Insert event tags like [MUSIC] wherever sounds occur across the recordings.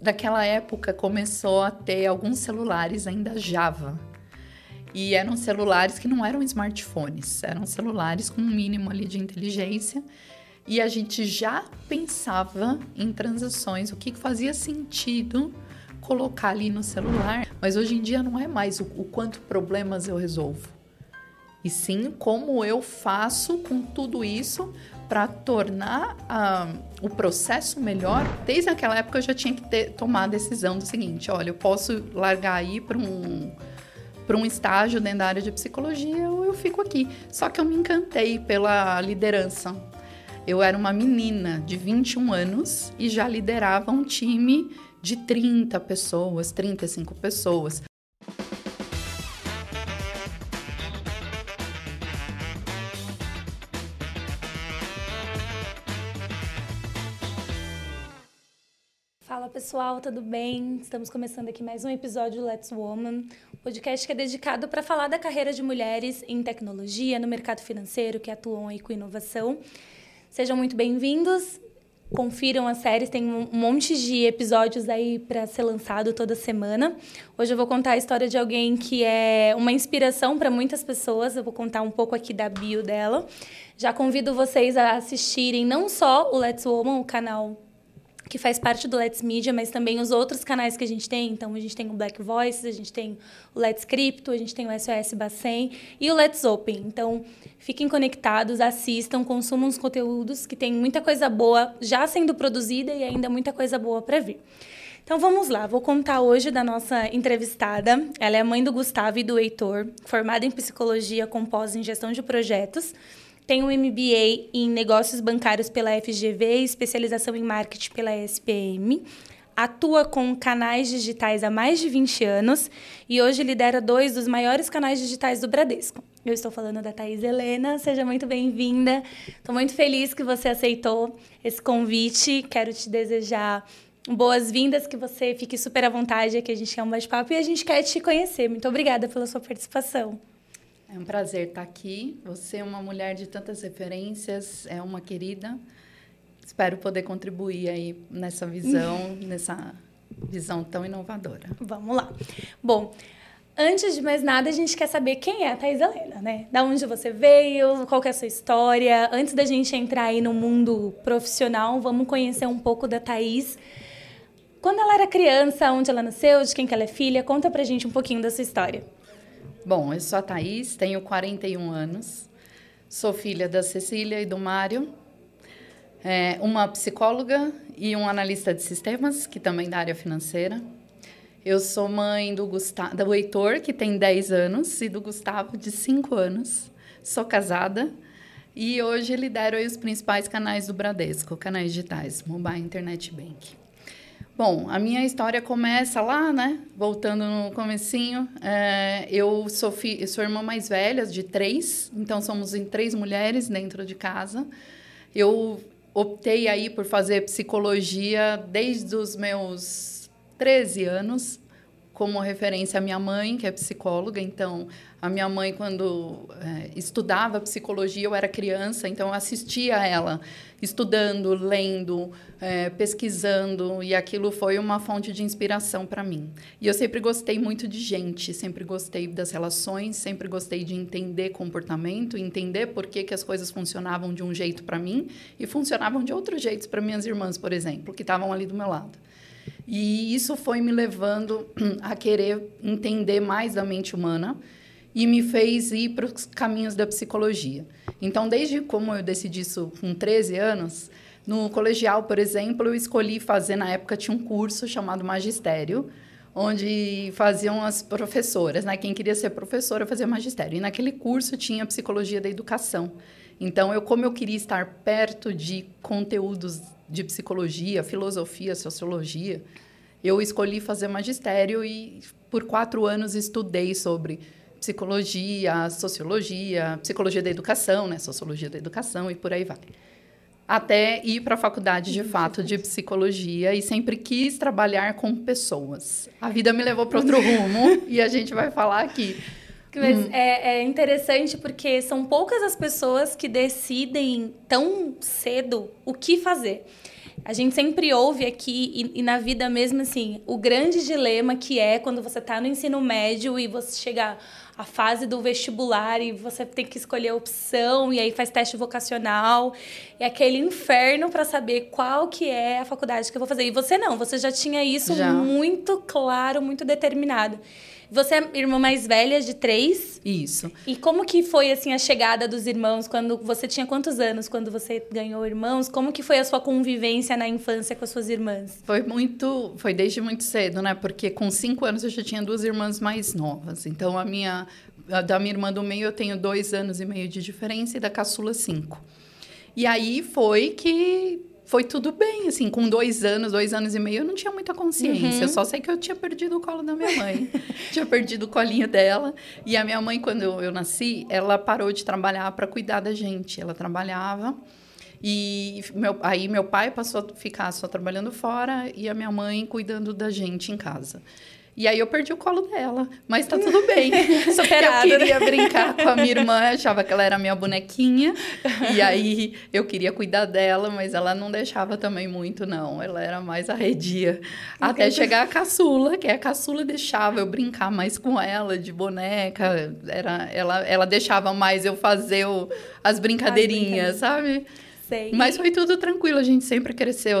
Daquela época começou a ter alguns celulares ainda Java. E eram celulares que não eram smartphones, eram celulares com um mínimo ali de inteligência. E a gente já pensava em transações, o que fazia sentido colocar ali no celular. Mas hoje em dia não é mais o, o quanto problemas eu resolvo, e sim como eu faço com tudo isso para tornar uh, o processo melhor. Desde aquela época eu já tinha que ter, tomar a decisão do seguinte: olha, eu posso largar aí para um para um estágio dentro da área de psicologia ou eu fico aqui. Só que eu me encantei pela liderança. Eu era uma menina de 21 anos e já liderava um time de 30 pessoas, 35 pessoas. Pessoal, tudo bem? Estamos começando aqui mais um episódio do Let's Woman, podcast que é dedicado para falar da carreira de mulheres em tecnologia, no mercado financeiro, que atuam aí com inovação. Sejam muito bem-vindos. Confiram as séries, tem um monte de episódios aí para ser lançado toda semana. Hoje eu vou contar a história de alguém que é uma inspiração para muitas pessoas. Eu vou contar um pouco aqui da bio dela. Já convido vocês a assistirem não só o Let's Woman, o canal que faz parte do Let's Media, mas também os outros canais que a gente tem. Então, a gente tem o Black Voices, a gente tem o Let's Crypto, a gente tem o SOS Bacen e o Let's Open. Então, fiquem conectados, assistam, consumam os conteúdos, que tem muita coisa boa já sendo produzida e ainda muita coisa boa para vir. Então vamos lá, vou contar hoje da nossa entrevistada. Ela é mãe do Gustavo e do Heitor, formada em psicologia com pós em gestão de projetos tem um MBA em negócios bancários pela FGV, especialização em marketing pela SPM. Atua com canais digitais há mais de 20 anos e hoje lidera dois dos maiores canais digitais do Bradesco. Eu estou falando da Thais Helena, seja muito bem-vinda. Estou muito feliz que você aceitou esse convite. Quero te desejar boas-vindas, que você fique super à vontade, que a gente quer um bate-papo e a gente quer te conhecer. Muito obrigada pela sua participação. É um prazer estar aqui. Você é uma mulher de tantas referências, é uma querida. Espero poder contribuir aí nessa visão, [LAUGHS] nessa visão tão inovadora. Vamos lá. Bom, antes de mais nada, a gente quer saber quem é a Thais Helena, né? Da onde você veio, qual é a sua história. Antes da gente entrar aí no mundo profissional, vamos conhecer um pouco da Thais. Quando ela era criança, onde ela nasceu, de quem que ela é filha, conta pra gente um pouquinho da sua história. Bom, eu sou a Thaís, tenho 41 anos, sou filha da Cecília e do Mário, é, uma psicóloga e um analista de sistemas, que também da área financeira. Eu sou mãe do, Gustavo, do Heitor, que tem 10 anos, e do Gustavo, de 5 anos. Sou casada e hoje lidero os principais canais do Bradesco, canais digitais, Mobile Internet Bank. Bom, a minha história começa lá, né? Voltando no comecinho, é, eu sou, fi, eu sou irmã mais velha de três, então somos em três mulheres dentro de casa. Eu optei aí por fazer psicologia desde os meus 13 anos, como referência à minha mãe, que é psicóloga. Então, a minha mãe, quando é, estudava psicologia, eu era criança, então eu assistia ela estudando, lendo, é, pesquisando, e aquilo foi uma fonte de inspiração para mim. E eu sempre gostei muito de gente, sempre gostei das relações, sempre gostei de entender comportamento, entender por que, que as coisas funcionavam de um jeito para mim e funcionavam de outro jeito para minhas irmãs, por exemplo, que estavam ali do meu lado. E isso foi me levando [CLEARS THROAT] a querer entender mais da mente humana e me fez ir para os caminhos da psicologia. Então, desde como eu decidi isso com 13 anos, no colegial, por exemplo, eu escolhi fazer, na época tinha um curso chamado Magistério, onde faziam as professoras, né? Quem queria ser professora fazia magistério. E naquele curso tinha psicologia da educação. Então, eu como eu queria estar perto de conteúdos de psicologia, filosofia, sociologia, eu escolhi fazer magistério e por quatro anos estudei sobre psicologia, sociologia, psicologia da educação, né, sociologia da educação e por aí vai. Até ir para a faculdade de fato de psicologia e sempre quis trabalhar com pessoas. A vida me levou para outro rumo [LAUGHS] e a gente vai falar aqui. Mas hum. é, é, interessante porque são poucas as pessoas que decidem tão cedo o que fazer. A gente sempre ouve aqui, e, e, na vida mesmo, assim, o grande dilema que é quando você está no ensino médio e você chega à fase do vestibular e você tem que escolher a opção, e aí faz teste vocacional, e aquele inferno para saber qual que é a faculdade que eu vou fazer. E você não, você já tinha isso já. muito claro, muito determinado. Você é irmã mais velha de três. Isso. E como que foi, assim, a chegada dos irmãos? Quando você tinha quantos anos quando você ganhou irmãos? Como que foi a sua convivência na infância com as suas irmãs? Foi muito... Foi desde muito cedo, né? Porque com cinco anos eu já tinha duas irmãs mais novas. Então, a minha... A da minha irmã do meio eu tenho dois anos e meio de diferença e da caçula cinco. E aí foi que foi tudo bem, assim, com dois anos, dois anos e meio, eu não tinha muita consciência. Uhum. Eu só sei que eu tinha perdido o colo da minha mãe. [LAUGHS] tinha perdido o colinho dela. E a minha mãe, quando eu, nasci, ela parou de trabalhar para cuidar da gente. Ela trabalhava. E meu, aí meu pai passou a ficar só trabalhando fora e a minha mãe cuidando da gente em casa. E aí eu perdi o colo dela, mas tá tudo bem. [LAUGHS] Superado. Eu queria brincar com a minha irmã, achava que ela era minha bonequinha. E aí eu queria cuidar dela, mas ela não deixava também muito, não. Ela era mais arredia. Até chegar a caçula, que a caçula deixava eu brincar mais com ela, de boneca. Era, ela, ela deixava mais eu fazer o, as brincadeirinhas, sabe? Sei. Mas foi tudo tranquilo, a gente sempre cresceu,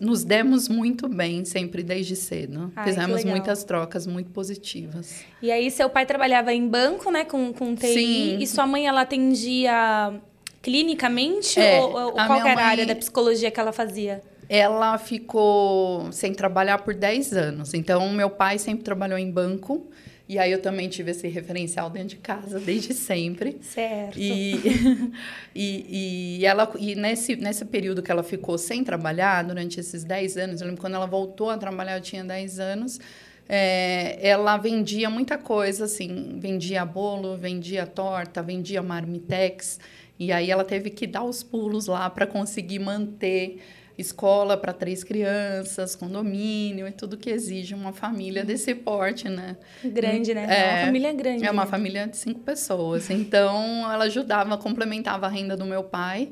nos demos muito bem, sempre desde cedo. Ai, Fizemos muitas trocas muito positivas. E aí, seu pai trabalhava em banco, né, com, com TI, Sim. e sua mãe, ela atendia clinicamente? É, ou, ou qual era a área da psicologia que ela fazia? Ela ficou sem trabalhar por 10 anos. Então, meu pai sempre trabalhou em banco. E aí eu também tive esse referencial dentro de casa desde sempre. Certo. E, [LAUGHS] e, e, ela, e nesse, nesse período que ela ficou sem trabalhar, durante esses 10 anos, eu lembro quando ela voltou a trabalhar, eu tinha 10 anos, é, ela vendia muita coisa, assim, vendia bolo, vendia torta, vendia marmitex. E aí ela teve que dar os pulos lá para conseguir manter escola para três crianças, condomínio e tudo que exige uma família desse porte, né? Grande, né? É, é uma família grande. É uma né? família de cinco pessoas. Então, ela ajudava, complementava a renda do meu pai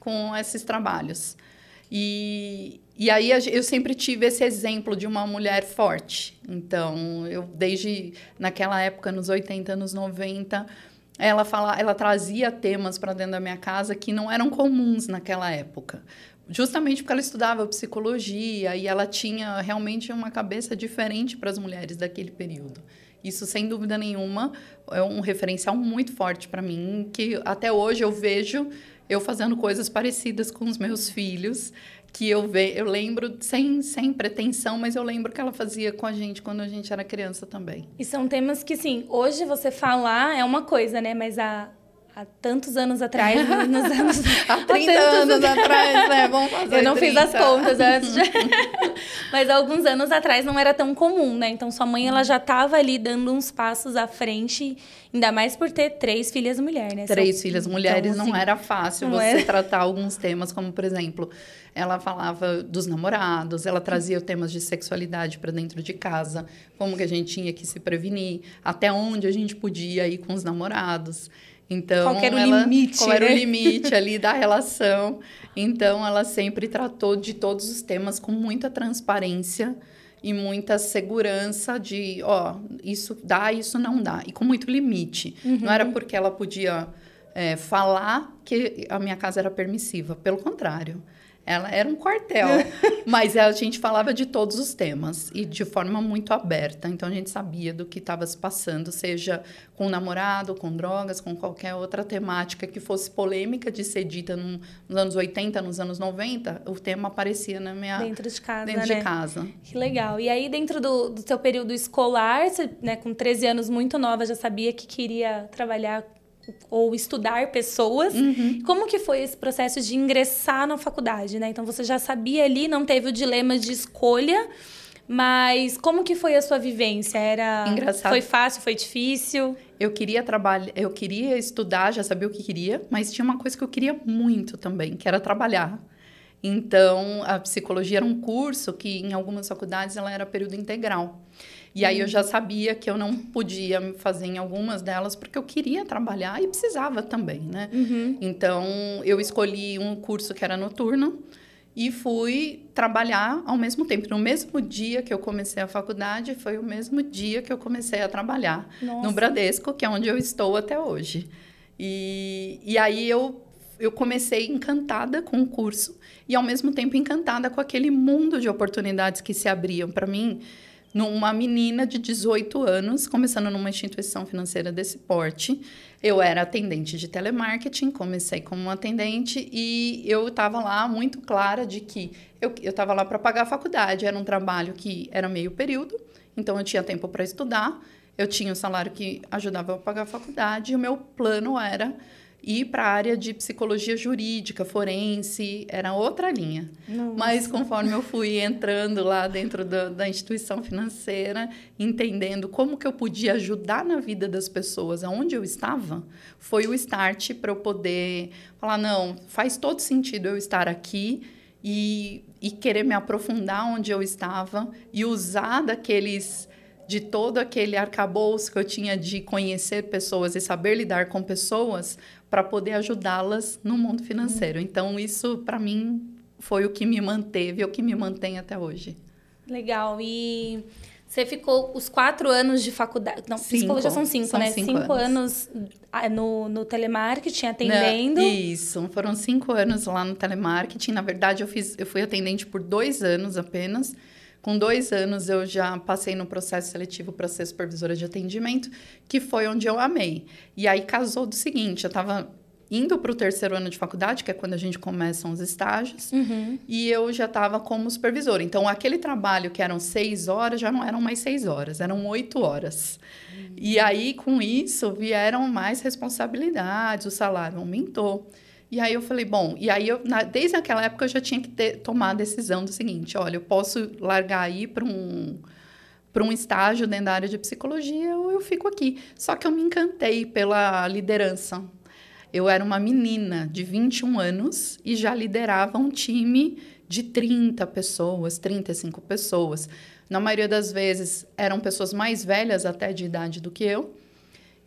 com esses trabalhos. E, e aí eu sempre tive esse exemplo de uma mulher forte. Então, eu desde naquela época, nos 80, anos 90, ela fala, ela trazia temas para dentro da minha casa que não eram comuns naquela época justamente porque ela estudava psicologia e ela tinha realmente uma cabeça diferente para as mulheres daquele período. Isso, sem dúvida nenhuma, é um referencial muito forte para mim, que até hoje eu vejo eu fazendo coisas parecidas com os meus filhos, que eu ve, eu lembro sem, sem pretensão, mas eu lembro que ela fazia com a gente quando a gente era criança também. E são temas que, sim, hoje você falar é uma coisa, né? Mas a, há tantos anos atrás, nos anos... [LAUGHS] há 30 há anos atrás, né? Vamos fazer Eu não 30. fiz as contas antes. [LAUGHS] Mas alguns anos atrás não era tão comum, né? Então, sua mãe, ela já estava ali dando uns passos à frente, ainda mais por ter três filhas mulheres, né? Três filhas mulheres, então, assim, não era fácil não você era. tratar alguns temas, como, por exemplo, ela falava dos namorados, ela trazia temas de sexualidade para dentro de casa, como que a gente tinha que se prevenir, até onde a gente podia ir com os namorados. Então, qual era o ela, limite? Qual era o né? limite ali [LAUGHS] da relação? Então, ela sempre tratou de todos os temas com muita transparência e muita segurança de, ó, isso dá, isso não dá. E com muito limite. Uhum. Não era porque ela podia é, falar que a minha casa era permissiva. Pelo contrário. Ela era um quartel, [LAUGHS] mas a gente falava de todos os temas e de forma muito aberta. Então a gente sabia do que estava se passando, seja com o namorado, com drogas, com qualquer outra temática que fosse polêmica de ser dita nos anos 80, nos anos 90, o tema aparecia na minha dentro de casa, dentro né? de casa. Que legal. E aí dentro do, do seu período escolar, você, né, com 13 anos muito nova, já sabia que queria trabalhar ou estudar pessoas. Uhum. Como que foi esse processo de ingressar na faculdade, né? Então você já sabia ali, não teve o dilema de escolha, mas como que foi a sua vivência? Era Engraçado. Foi fácil, foi difícil? Eu queria trabalhar, eu queria estudar, já sabia o que queria, mas tinha uma coisa que eu queria muito também, que era trabalhar. Então, a psicologia era um curso que em algumas faculdades ela era período integral. E aí eu já sabia que eu não podia fazer em algumas delas porque eu queria trabalhar e precisava também, né? Uhum. Então eu escolhi um curso que era noturno e fui trabalhar ao mesmo tempo. No mesmo dia que eu comecei a faculdade, foi o mesmo dia que eu comecei a trabalhar Nossa. no Bradesco, que é onde eu estou até hoje. E, e aí eu, eu comecei encantada com o curso e, ao mesmo tempo, encantada com aquele mundo de oportunidades que se abriam para mim numa menina de 18 anos, começando numa instituição financeira desse porte. Eu era atendente de telemarketing, comecei como atendente e eu estava lá muito clara de que eu estava lá para pagar a faculdade. Era um trabalho que era meio período, então eu tinha tempo para estudar, eu tinha um salário que ajudava a pagar a faculdade e o meu plano era ir para a área de psicologia jurídica, forense, era outra linha. Nossa. Mas conforme eu fui entrando lá dentro da, da, instituição financeira, entendendo como que eu podia ajudar na vida das pessoas aonde eu estava, foi o start para eu poder falar, não, faz todo sentido eu estar aqui e, e querer me aprofundar onde eu estava e usar daqueles de todo aquele arcabouço que eu tinha de conhecer pessoas e saber lidar com pessoas para poder ajudá-las no mundo financeiro. Então, isso, para mim, foi o que me manteve, o que me mantém até hoje. Legal. E você ficou os quatro anos de faculdade. Não, cinco. psicologia são cinco, são né? Cinco, cinco anos. anos, ah, no, no telemarketing, atendendo. Não, isso, foram cinco anos lá no telemarketing. Na verdade, eu, fiz, eu fui atendente por dois anos apenas. Com dois anos, eu já passei no processo seletivo para ser supervisora de atendimento, que foi onde eu amei. E aí casou do seguinte: eu estava indo para o terceiro ano de faculdade, que é quando a gente começa os estágios, uhum. e eu já estava como supervisora. Então, aquele trabalho que eram seis horas já não eram mais seis horas, eram oito horas. Uhum. E aí, com isso, vieram mais responsabilidades, o salário aumentou. E aí eu falei, bom, e aí eu, na, desde aquela época eu já tinha que ter, tomar a decisão do seguinte, olha, eu posso largar aí para um para um estágio dentro da área de psicologia ou eu fico aqui. Só que eu me encantei pela liderança. Eu era uma menina de 21 anos e já liderava um time de 30 pessoas, 35 pessoas. Na maioria das vezes eram pessoas mais velhas até de idade do que eu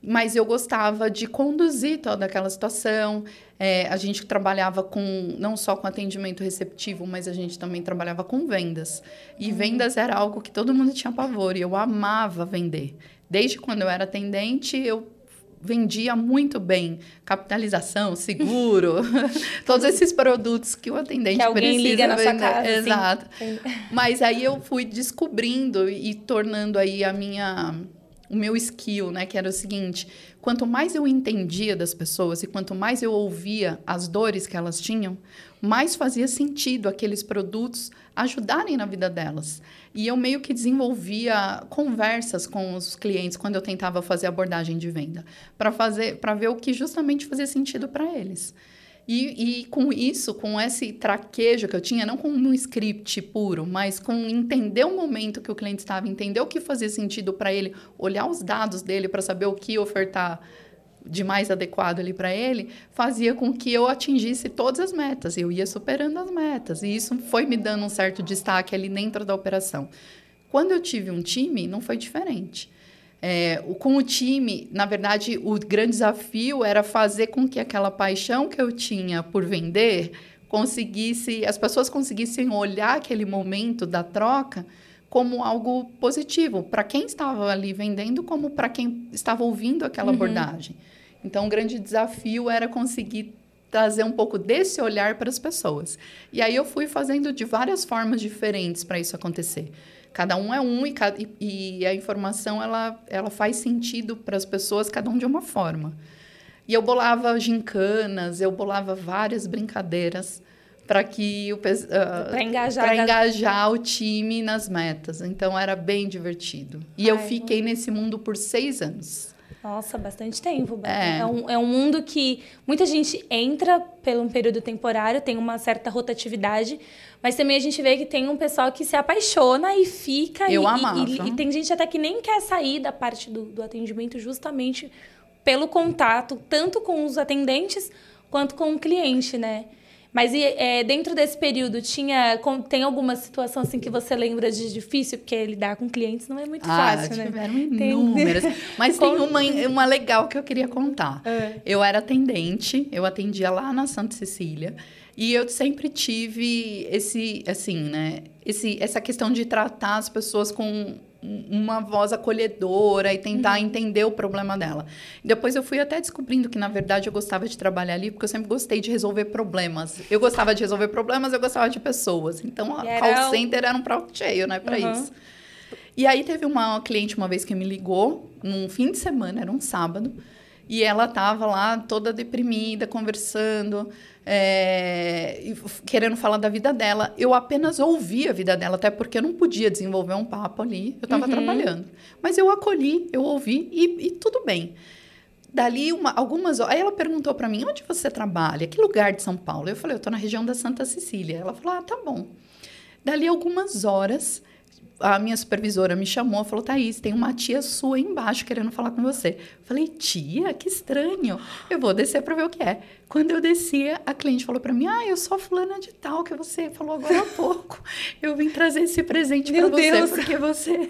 mas eu gostava de conduzir toda aquela situação. É, a gente trabalhava com não só com atendimento receptivo, mas a gente também trabalhava com vendas. E uhum. vendas era algo que todo mundo tinha pavor e eu amava vender. Desde quando eu era atendente, eu vendia muito bem capitalização, seguro, [LAUGHS] todos esses produtos que o atendente que alguém precisa liga na sua casa, Exato. Sim. Mas aí eu fui descobrindo e tornando aí a minha o meu skill, né? Que era o seguinte: quanto mais eu entendia das pessoas e quanto mais eu ouvia as dores que elas tinham, mais fazia sentido aqueles produtos ajudarem na vida delas. E eu meio que desenvolvia conversas com os clientes quando eu tentava fazer abordagem de venda, para fazer, para ver o que justamente fazia sentido para eles. E, e, com isso, com esse traquejo que eu tinha, não com um script puro, mas com entender o momento que o cliente estava, entender o que fazia sentido para ele, olhar os dados dele para saber o que ofertar de mais adequado ali para ele, fazia com que eu atingisse todas as metas. Eu ia superando as metas. E isso foi me dando um certo destaque ali dentro da operação. Quando eu tive um time, não foi diferente. É, com o time, na verdade, o grande desafio era fazer com que aquela paixão que eu tinha por vender conseguisse, as pessoas conseguissem olhar aquele momento da troca como algo positivo para quem estava ali vendendo, como para quem estava ouvindo aquela uhum. abordagem. Então, o grande desafio era conseguir trazer um pouco desse olhar para as pessoas. E aí eu fui fazendo de várias formas diferentes para isso acontecer. Cada um é um e, e, a informação ela, ela faz sentido para as pessoas, cada um de uma forma. E eu bolava gincanas, eu bolava várias brincadeiras para que o uh, para engajar, engajar o time nas metas. Então era bem divertido. E Ai, eu fiquei nesse mundo por seis anos. Nossa, bastante tempo. É. É, um, é um mundo que muita gente entra pelo um período temporário, tem uma certa rotatividade, mas também a gente vê que tem um pessoal que se apaixona e fica. Eu e, amava. E, e, tem gente até que nem quer sair da parte do, do atendimento justamente pelo contato, tanto com os atendentes quanto com o cliente, né? Mas e, é, dentro desse período, tinha tem alguma situação assim que você lembra de difícil? Porque lidar com clientes não é muito ah, fácil, né? tiveram inúmeras. Mas [LAUGHS] tem uma, uma legal que eu queria contar. É. Eu era atendente, eu atendia lá na Santa Cecília. E eu sempre tive esse, assim, né? Esse, essa questão de tratar as pessoas com uma voz acolhedora e tentar uhum. entender o problema dela. Depois eu fui até descobrindo que, na verdade, eu gostava de trabalhar ali porque eu sempre gostei de resolver problemas. Eu gostava de resolver problemas, eu gostava de pessoas. Então, a call center era um prato cheio, né, para uhum. isso. E aí teve uma cliente uma vez que me ligou, num fim de semana, era um sábado, e ela tava lá toda deprimida, conversando é, querendo falar da vida dela. Eu apenas ouvi a vida dela, até porque eu não podia desenvolver um papo ali, eu estava uhum. trabalhando. Mas eu acolhi, eu ouvi e, e tudo bem. Dali, uma, algumas horas. Aí ela perguntou para mim: onde você trabalha? Que lugar de São Paulo? Eu falei: eu estou na região da Santa Cecília. Ela falou: ah, tá bom. Dali, algumas horas, a minha supervisora me chamou e falou: Thaís, tem uma tia sua embaixo querendo falar com você. Falei: tia, que estranho. Eu vou descer para ver o que é. Quando eu descia, a cliente falou para mim: Ah, eu sou a fulana de tal que você falou agora há [LAUGHS] pouco. Eu vim trazer esse presente para você Deus. porque você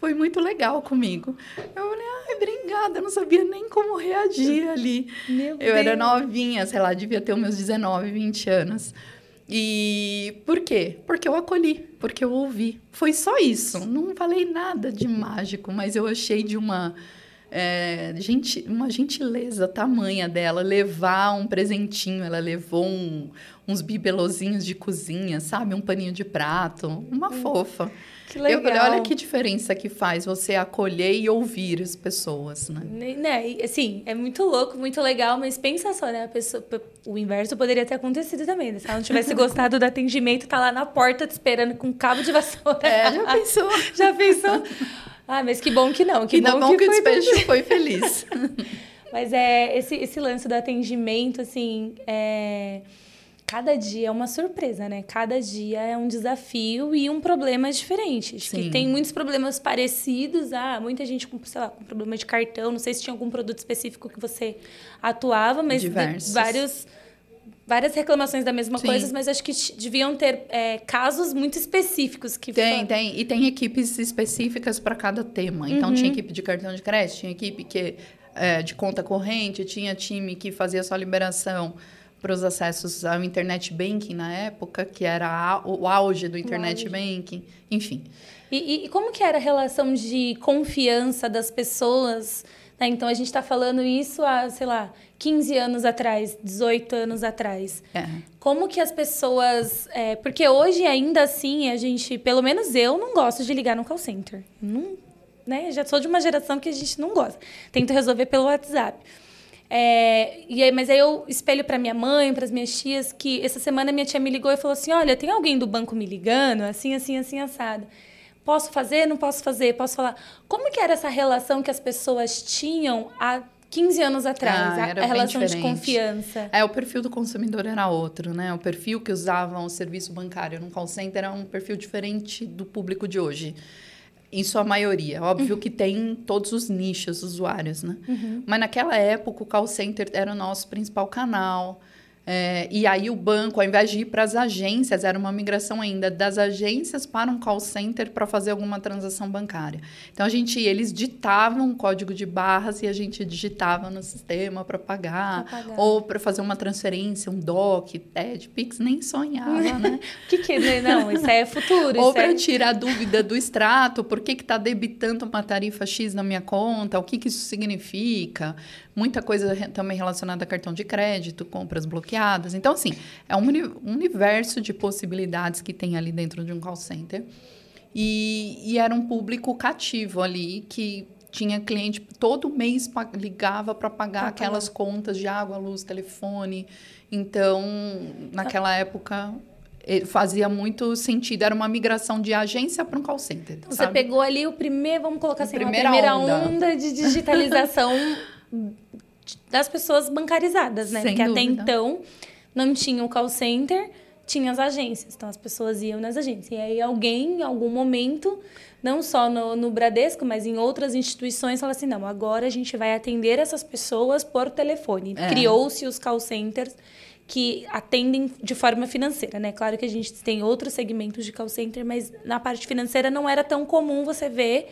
foi muito legal comigo. Eu falei: Ai, obrigada. Eu não sabia nem como reagir ali. Meu eu Deus. era novinha, sei lá, devia ter meus 19, 20 anos. E por quê? Porque eu acolhi, porque eu ouvi. Foi só isso. Não falei nada de mágico, mas eu achei de uma é, gente, uma gentileza tamanha dela levar um presentinho. Ela levou um, uns bibelozinhos de cozinha, sabe? Um paninho de prato. Uma hum. fofa. Que legal. Eu falei, olha que diferença que faz você acolher e ouvir as pessoas, né? Né, assim, é muito louco, muito legal, mas pensa só, né? A pessoa, o inverso poderia ter acontecido também, né? Se ela não tivesse [LAUGHS] gostado do atendimento, tá lá na porta te esperando com um cabo de vassoura. É, já pensou? [LAUGHS] já pensou? [LAUGHS] Ah, mas que bom que não. Que, que bom, bom que, que o despejo foi feliz. [LAUGHS] [LAUGHS] mas é, esse, esse lance do atendimento, assim, é cada dia é uma surpresa, né? Cada dia é um desafio e um problema diferente. Acho Sim. que tem muitos problemas parecidos. Ah, muita gente com, sei lá, com problema de cartão. Não sei se tinha algum produto específico que você atuava, mas vários várias reclamações da mesma Sim. coisa, mas acho que deviam ter é, casos muito específicos que tem, tem e tem equipes específicas para cada tema. Então uhum. tinha equipe de cartão de crédito, tinha equipe que é, de conta corrente, tinha time que fazia só liberação para os acessos ao internet banking na época, que era o auge do internet banking, enfim. E, e, como que era a relação de confiança das pessoas? Né? Então, a gente está falando isso há, sei lá, 15 anos atrás, 18 anos atrás. É. Como que as pessoas... É, porque hoje, ainda assim, a gente... Pelo menos eu não gosto de ligar no call center. Não, né? Já sou de uma geração que a gente não gosta. Tento resolver pelo WhatsApp. É, e aí, mas aí eu espelho para minha mãe, para as minhas tias, que essa semana minha tia me ligou e falou assim: Olha, tem alguém do banco me ligando, assim, assim, assim, assado. Posso fazer? Não posso fazer? Posso falar? Como que era essa relação que as pessoas tinham há 15 anos atrás, ah, a, relação de confiança. É, o perfil do consumidor era outro, né? O perfil que usavam o serviço bancário no call center era um perfil diferente do público de hoje em sua maioria. Óbvio uhum. que tem todos os nichos usuários, né? Uhum. Mas naquela época o call center era o nosso principal canal. É, e aí o banco, ao invés de ir para as agências, era uma migração ainda das agências para um call center para fazer alguma transação bancária. Então a gente, eles ditavam um código de barras e a gente digitava no sistema para pagar, pagar, ou para fazer uma transferência, um DOC, TED, Pix, nem sonhava, [LAUGHS] né? O que que né? não? Isso é futuro. ou para é... tirar dúvida do extrato, por que que está debitando uma tarifa X na minha conta, o que que isso significa? Muita coisa também relacionada a cartão de crédito, compras bloqueadas. Então, assim, é um universo de possibilidades que tem ali dentro de um call center. E, e era um público cativo ali, que tinha cliente todo mês ligava para pagar pra aquelas contas de água, luz, telefone. Então, naquela época, fazia muito sentido. Era uma migração de agência para um call center. Então, você pegou ali o primeiro, vamos colocar assim, a primeira, primeira onda. onda de digitalização [LAUGHS] das pessoas bancarizadas, né? Sem Porque dúvida. até então não tinha o call center, tinha as agências. Então as pessoas iam nas agências. E aí alguém, em algum momento, não só no, no Bradesco, mas em outras instituições, fala assim: não, agora a gente vai atender essas pessoas por telefone. É. Criou-se os call centers que atendem de forma financeira, né? Claro que a gente tem outros segmentos de call center, mas na parte financeira não era tão comum você ver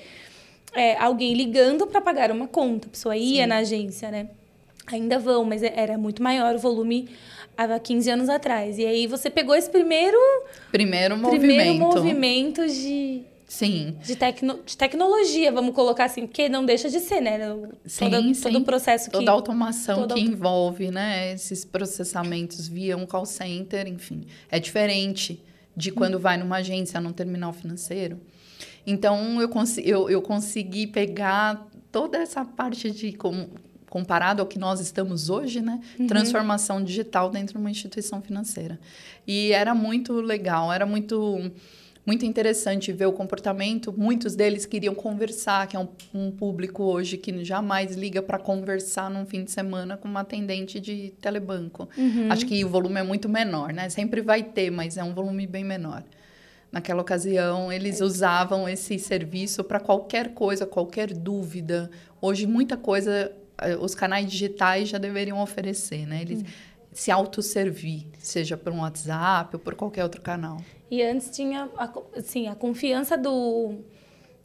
é, alguém ligando para pagar uma conta. A pessoa ia Sim. na agência, né? Ainda vão, mas é, era muito maior o volume há 15 anos atrás. E aí você pegou esse primeiro primeiro movimento, primeiro movimento de Sim. De, tecno, de tecnologia, vamos colocar assim, porque não deixa de ser, né? Sim, todo, sim. todo o processo que... Toda a automação toda que envolve, né? Esses processamentos via um call center, enfim. É diferente de quando vai numa agência, num terminal financeiro. Então, eu, consi eu, eu consegui pegar toda essa parte de... Com, comparado ao que nós estamos hoje, né? Transformação digital dentro de uma instituição financeira. E era muito legal, era muito muito interessante ver o comportamento. Muitos deles queriam conversar, que é um, um público hoje que jamais liga para conversar num fim de semana com uma atendente de telebanco. Acho que o volume é muito menor, né? Sempre vai ter, mas é um volume bem menor. Naquela ocasião, eles usavam esse serviço para qualquer coisa, qualquer dúvida. Hoje, muita coisa, os canais digitais já deveriam oferecer, né? Eles se autosservir, seja por um WhatsApp ou por qualquer outro canal. E antes tinha, a, assim, a confiança do,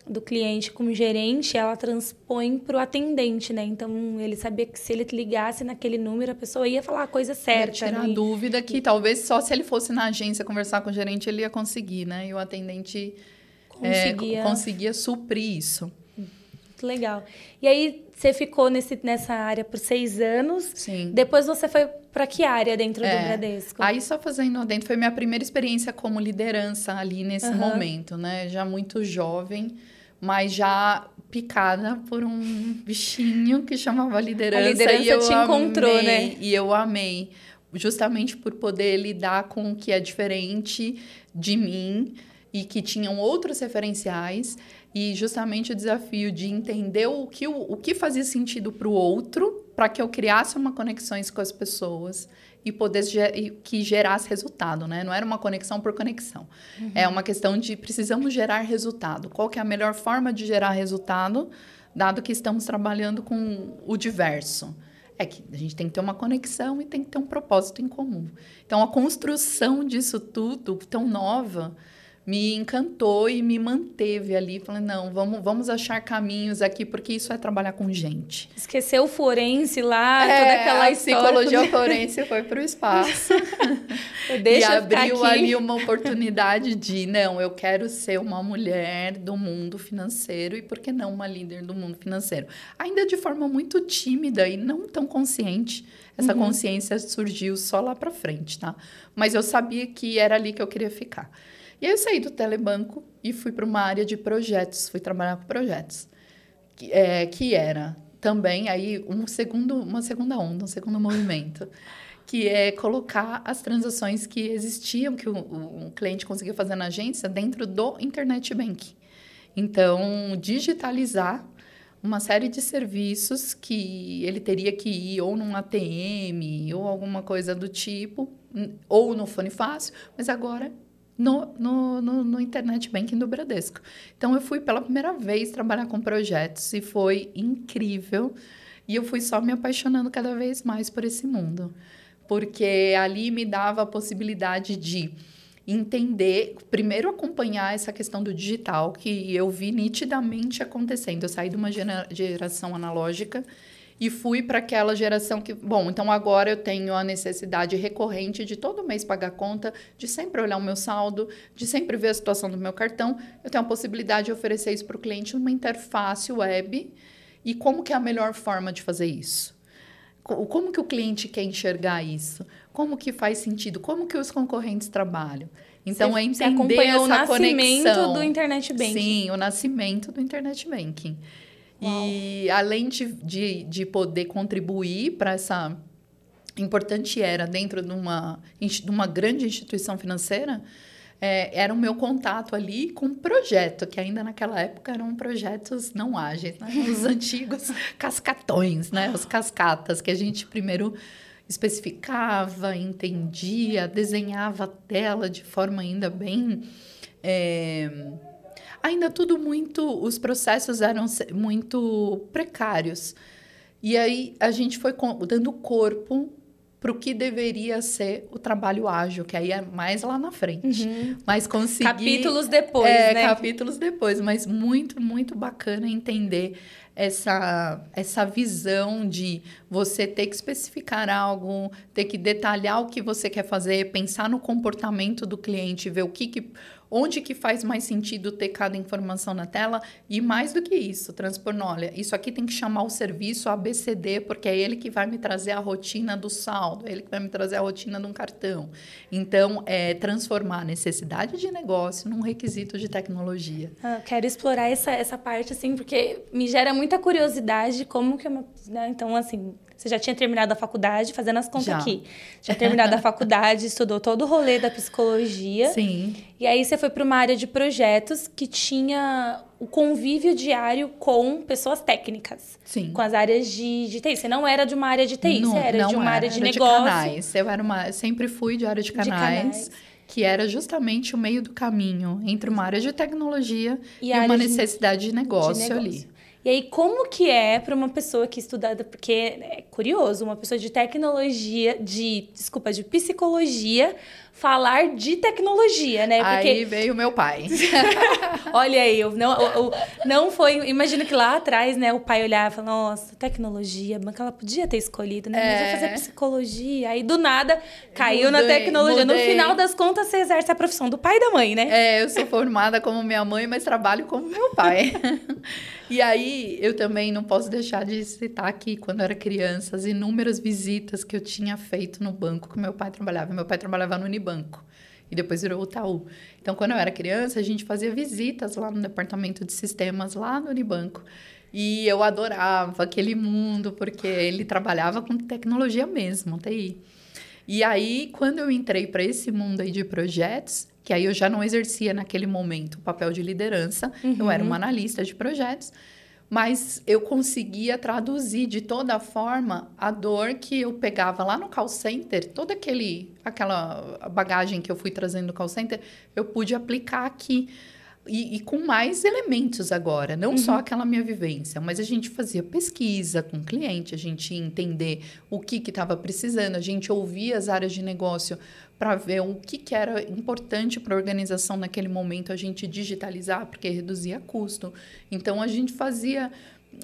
do cliente com o gerente, ela transpõe para o atendente, né? Então, ele sabia que se ele ligasse naquele número, a pessoa ia falar a coisa certa. tirar né? dúvida que talvez só se ele fosse na agência conversar com o gerente ele ia conseguir, né? E o atendente é, Conseguia. conseguia suprir isso. Muito legal. E aí, você ficou nesse, nessa área por seis anos. Sim. Depois você foi para que área dentro do É. Bradesco? Aí só fazendo dentro foi minha primeira experiência como liderança ali nesse Aham. momento, né? Já muito jovem, mas já picada por um bichinho que chamava liderança. A liderança e eu te encontrou, amei, né? E eu amei, justamente por poder lidar com o que é diferente de mim e que tinham outros referenciais e justamente o desafio de entender o que, o, o que fazia sentido para o outro para que eu criasse uma conexões com as pessoas e poder e que gerasse resultado, né? Não era uma conexão por conexão. É uma questão de precisamos gerar resultado. Qual que é a melhor forma de gerar resultado, dado que estamos trabalhando com o diverso? É que a gente tem que ter uma conexão e tem que ter um propósito em comum. Então, a construção disso tudo, tão nova, me encantou e me manteve ali. Falei, não, vamos, vamos achar caminhos aqui, porque isso é trabalhar com gente. Esqueceu o forense lá, É, toda aquela a história. psicologia [LAUGHS] forense foi para o espaço. [LAUGHS] Deixa e abriu ali uma oportunidade de, não, eu quero ser uma mulher do mundo financeiro e por que não uma líder do mundo financeiro? Ainda de forma muito tímida e não tão consciente. Essa Uhum. consciência surgiu só lá para frente, tá? Mas eu sabia que era ali que eu queria ficar. E aí eu saí do telebanco e fui para uma área de projetos, fui trabalhar com projetos. Que, é, que era também aí um segundo, uma segunda onda, um segundo movimento [LAUGHS] que é colocar as transações que existiam, que o, o- cliente conseguia fazer na agência, dentro do Internet Banking. Então, digitalizar uma série de serviços que ele teria que ir ou num ATM ou alguma coisa do tipo, ou no Fone Fácil, mas agora no, no, no, no Internet Banking do Bradesco. Então, eu fui pela primeira vez trabalhar com projetos e foi incrível. E eu fui só me apaixonando cada vez mais por esse mundo. Porque ali me dava a possibilidade de entender, primeiro acompanhar essa questão do digital, que eu vi nitidamente acontecendo. Eu saí de uma gera- geração analógica e fui para aquela geração que, bom, então agora eu tenho a necessidade recorrente de todo mês pagar conta, de sempre olhar o meu saldo, de sempre ver a situação do meu cartão. Eu tenho a possibilidade de oferecer isso para o cliente numa interface web. E como que é a melhor forma de fazer isso? Co- Como que o cliente quer enxergar isso? Como que faz sentido? Como que os concorrentes trabalham? Então, Você- é você entender acompanhou essa o nascimento conexão. do Internet Banking. Sim, o nascimento do Internet Banking. E além de, de, de poder contribuir para essa importante era dentro de uma, de uma grande instituição financeira, é, era o meu contato ali com um projeto, que ainda naquela época eram projetos não ágeis, né? [LAUGHS] os antigos cascatões, né? os cascatas, que a gente primeiro especificava, entendia, desenhava a tela de forma ainda bem. é, ainda tudo muito. Os processos eram muito precários. E aí a gente foi dando corpo para o que deveria ser o trabalho ágil, que aí é mais lá na frente. Uhum. Mas conseguir... Capítulos depois, é, né? capítulos depois, mas muito, muito bacana entender essa, essa visão de você ter que especificar algo, ter que detalhar o que você quer fazer, pensar no comportamento do cliente, ver o que, que onde que faz mais sentido ter cada informação na tela e mais do que isso, transformar, olha, isso aqui tem que chamar o serviço ABCD, porque é ele que vai me trazer a rotina do saldo, é ele que vai me trazer a rotina de um cartão. Então, é transformar a necessidade de negócio num requisito de tecnologia. Ah, quero explorar essa, essa parte, assim, porque me gera muita curiosidade como que... Né? Então, assim, você já tinha terminado a faculdade, fazendo as contas já. aqui. Já terminado a [LAUGHS] faculdade, estudou todo o rolê da psicologia. Sim. E aí você foi para uma área de projetos que tinha o convívio diário com pessoas técnicas. Sim. Com as áreas de, de TI. Você não era de uma área de TI, não, você era de uma era, área de negócio. De canais. Eu era uma, sempre fui de área de canais. De canais que era justamente o meio do caminho entre uma área de tecnologia e, e uma necessidade de negócio, de negócio, ali. E aí, como que é para uma pessoa que estuda, porque é curioso, uma pessoa de tecnologia, de, desculpa, de psicologia, falar de tecnologia, né? Porque... Aí veio meu pai. [LAUGHS] Olha aí, eu não, eu, não foi. Imagino que lá atrás, né, o pai olhava e falava, nossa, tecnologia, mas ela podia ter escolhido, né? É. Mas vai fazer psicologia. Aí do nada caiu mudei, na tecnologia. Mudei. No final das contas, você exerce a profissão do pai e da mãe, né? É, eu sou formada como minha mãe, mas trabalho como meu pai. [LAUGHS] E aí, eu também não posso deixar de citar aqui, quando eu era criança, as inúmeras visitas que eu tinha feito no banco que meu pai trabalhava. Meu pai trabalhava no Unibanco e depois virou o Itaú. Então, quando eu era criança, a gente fazia visitas lá no departamento de sistemas, lá no Unibanco. E eu adorava aquele mundo, porque ele trabalhava com tecnologia mesmo, TI. E aí, quando eu entrei para esse mundo aí de projetos, que aí eu já não exercia naquele momento o papel de liderança, uhum. eu era uma analista de projetos, mas eu conseguia traduzir de toda forma a dor que eu pegava lá no call center, toda aquele aquela bagagem que eu fui trazendo do call center, eu pude aplicar aqui. E, e, com mais elementos agora, não uhum. só aquela minha vivência, mas a gente fazia pesquisa com o cliente, a gente ia entender o que estava precisando, a gente ouvia as áreas de negócio para ver o que, que era importante para a organização naquele momento a gente digitalizar, porque reduzia custo. Então a gente fazia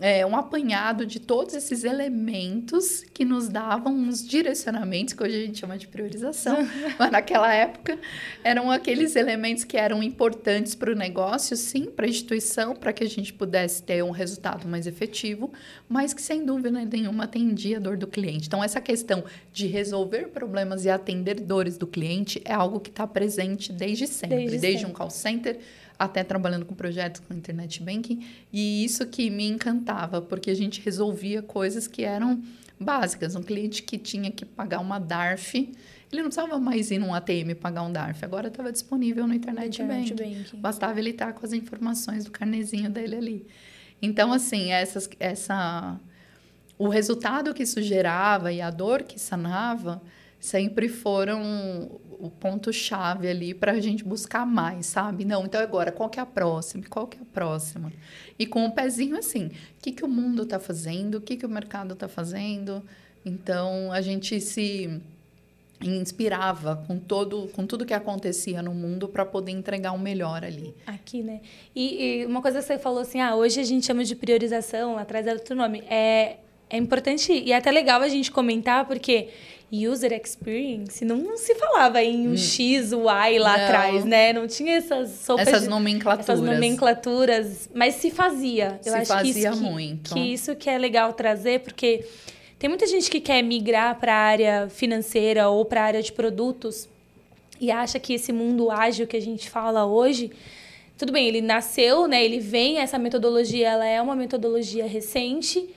é, um apanhado de todos esses elementos que nos davam uns direcionamentos, que hoje a gente chama de priorização, [LAUGHS] mas naquela época eram aqueles elementos que eram importantes para o negócio, sim, para a instituição, para que a gente pudesse ter um resultado mais efetivo, mas que sem dúvida nenhuma atendia a dor do cliente. Então, essa questão de resolver problemas e atender dores do cliente é algo que está presente desde sempre, desde, desde sempre. um call center até trabalhando com projetos com internet banking, e isso que me encantava, porque a gente resolvia coisas que eram básicas. Um cliente que tinha que pagar uma DARF, ele não precisava mais ir num ATM pagar um DARF, agora estava disponível no internet, internet banking. banking. Bastava ele estar com as informações do carnezinho dele ali. Então, assim, essas, essa, o resultado que isso gerava e a dor que sanava sempre foram o ponto-chave ali para a gente buscar mais, sabe? Não, então agora, qual que é a próxima? Qual que é a próxima? E com o pezinho assim, o que, que o mundo está fazendo? O que, que o mercado está fazendo? Então, a gente se inspirava com todo com tudo que acontecia no mundo para poder entregar o um melhor ali aqui né e, e, uma coisa que você falou assim ah hoje a gente chama de priorização atrás é outro nome é é importante e é até legal a gente comentar porque user experience não se falava em um hum. X, Y lá não. atrás, né? Não tinha essas sopas essas nomenclaturas. Essas nomenclaturas, mas se fazia. Eu se acho fazia que isso, muito. Que, que isso que é legal trazer, porque tem muita gente que quer migrar para a área financeira ou para a área de produtos e acha que esse mundo ágil que a gente fala hoje tudo bem, ele nasceu, né? Ele vem, essa metodologia, ela é uma metodologia recente,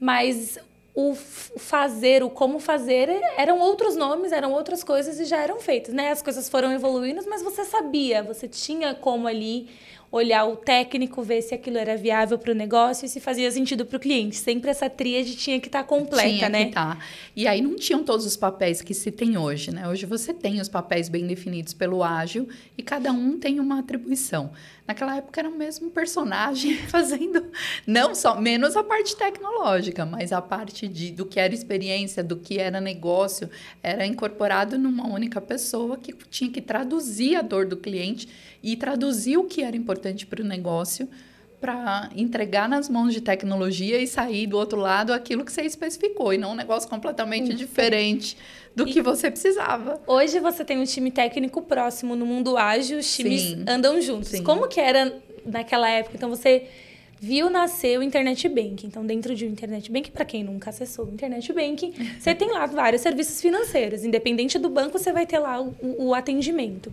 mas o fazer, o como fazer, eram outros nomes, eram outras coisas e já eram feitas, né? As coisas foram evoluindo, mas você sabia, você tinha como ali olhar o técnico, ver se aquilo era viável para o negócio e se fazia sentido para o cliente. Sempre essa tríade tinha que estar tá completa, tinha né? Que tá. E aí não tinham todos os papéis que se tem hoje, né? Hoje você tem os papéis bem definidos pelo ágil e cada um tem uma atribuição. Naquela época era o mesmo personagem [LAUGHS] fazendo não só menos a parte tecnológica, mas a parte de do que era experiência, do que era negócio, era incorporado numa única pessoa que tinha que traduzir a dor do cliente e traduzir o que era importante para o negócio para entregar nas mãos de tecnologia e sair do outro lado aquilo que você especificou e não um negócio completamente diferente do e que você precisava. Hoje você tem um time técnico próximo no mundo ágil, os times Sim. andam juntos. Sim. Como que era naquela época? Então você viu nascer o Internet Banking. Então, dentro de um Internet Banking, para quem nunca acessou o Internet Banking, [LAUGHS] você tem lá vários serviços financeiros. Independente do banco, você vai ter lá o, o atendimento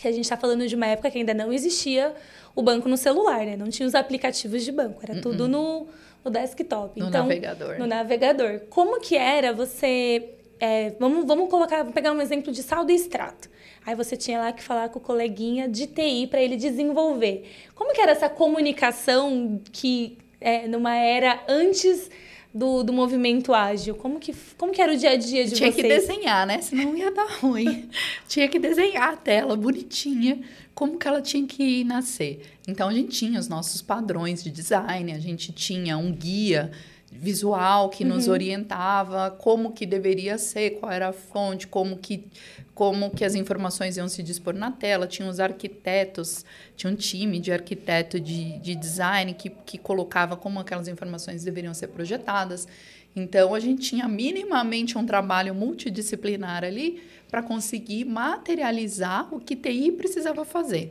que a gente está falando de uma época que ainda não existia o banco no celular, né? Não tinha os aplicativos de banco, era uh -uh. tudo no, no desktop. No então, navegador. No navegador. Como que era você... É, vamos, vamos colocar, vamos pegar um exemplo de saldo e extrato. Aí você tinha lá que falar com o coleguinha de TI para ele desenvolver. Como que era essa comunicação que é, numa era antes do, do movimento ágil? Como que, como que era o dia a dia de Tinha vocês? Tinha que desenhar, né? Senão ia dar [LAUGHS] ruim. tinha que desenhar a tela bonitinha, como que ela tinha que nascer. Então, a gente tinha os nossos padrões de design, a gente tinha um guia visual que nos uhum. orientava como que deveria ser, qual era a fonte, como que como que as informações iam se dispor na tela. Tinha os arquitetos, tinha um time de arquiteto de, de design que, que colocava como aquelas informações deveriam ser projetadas. Então, a gente tinha minimamente um trabalho multidisciplinar ali para conseguir materializar o que TI precisava fazer.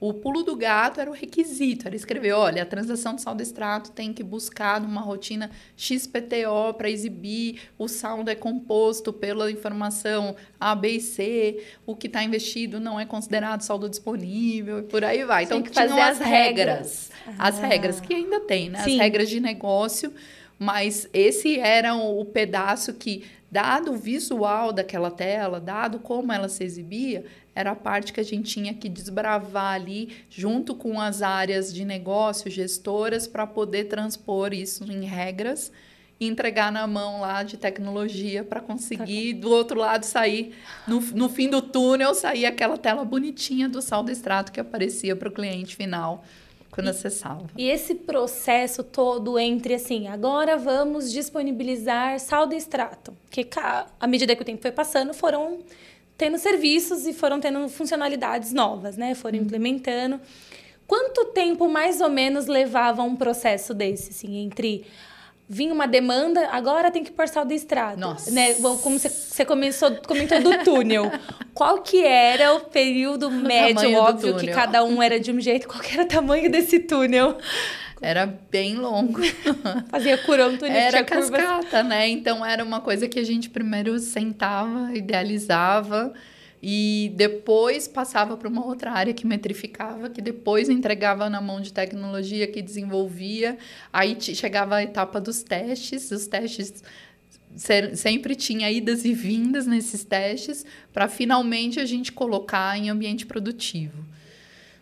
O pulo do gato era o requisito, era escrever, olha, a transação de saldo extrato tem que buscar numa rotina XPTO para exibir, o saldo é composto pela informação A, B e C, o que está investido não é considerado saldo disponível, e por aí vai. Então, tem que fazer as regras. regras. As ah. regras que ainda tem, né? Sim. As regras de negócio, mas esse era o pedaço que dado o visual daquela tela, dado como ela se exibia, era a parte que a gente tinha que desbravar ali, junto com as áreas de negócio, gestoras, para poder transpor isso em regras e entregar na mão lá de tecnologia para conseguir do outro lado sair, no, no fim do túnel, sair aquela tela bonitinha do saldo extrato que aparecia para o cliente final quando e, acessava. E esse processo todo entre assim, agora vamos disponibilizar saldo extrato, que à medida que o tempo foi passando, foram tendo serviços e foram tendo funcionalidades novas, né? Foram uhum. implementando. Quanto tempo mais ou menos levava um processo desse, assim, entre vinha uma demanda, agora tem que pôr saldo extrato. Nossa. Né? Como você começou, comentou do túnel. [LAUGHS] Qual que era o período o médio? Óbvio que cada um era de um jeito. Qual era o tamanho desse túnel? [LAUGHS] Era bem longo. [LAUGHS] Fazia túnel Era cascata, curvas. né? Então era uma coisa que a gente primeiro sentava, idealizava e depois passava para uma outra área que metrificava, que depois entregava na mão de tecnologia que desenvolvia. Aí chegava a etapa dos testes, os testes sempre tinha idas e vindas nesses testes para finalmente a gente colocar em ambiente produtivo.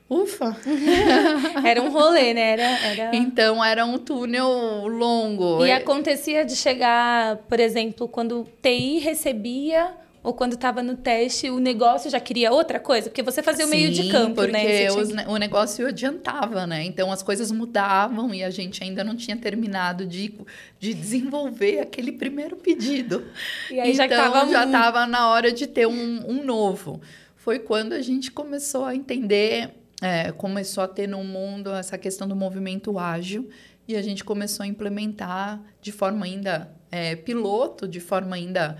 Ufa! [LAUGHS] era um rolê, né? Era, era... Então era um túnel longo. E acontecia de chegar, por exemplo, quando TI recebia ou quando estava no teste, o negócio já queria outra coisa? Porque você fazia o meio de campo, né? porque né? o negócio adiantava, né? Então as coisas mudavam e a gente ainda não tinha terminado de, de desenvolver aquele primeiro pedido. E aí então, já estava na hora de ter um, um novo. Foi quando a gente começou a entender, é, começou a ter no mundo essa questão do movimento ágil e a gente começou a implementar de forma ainda é, piloto, de forma ainda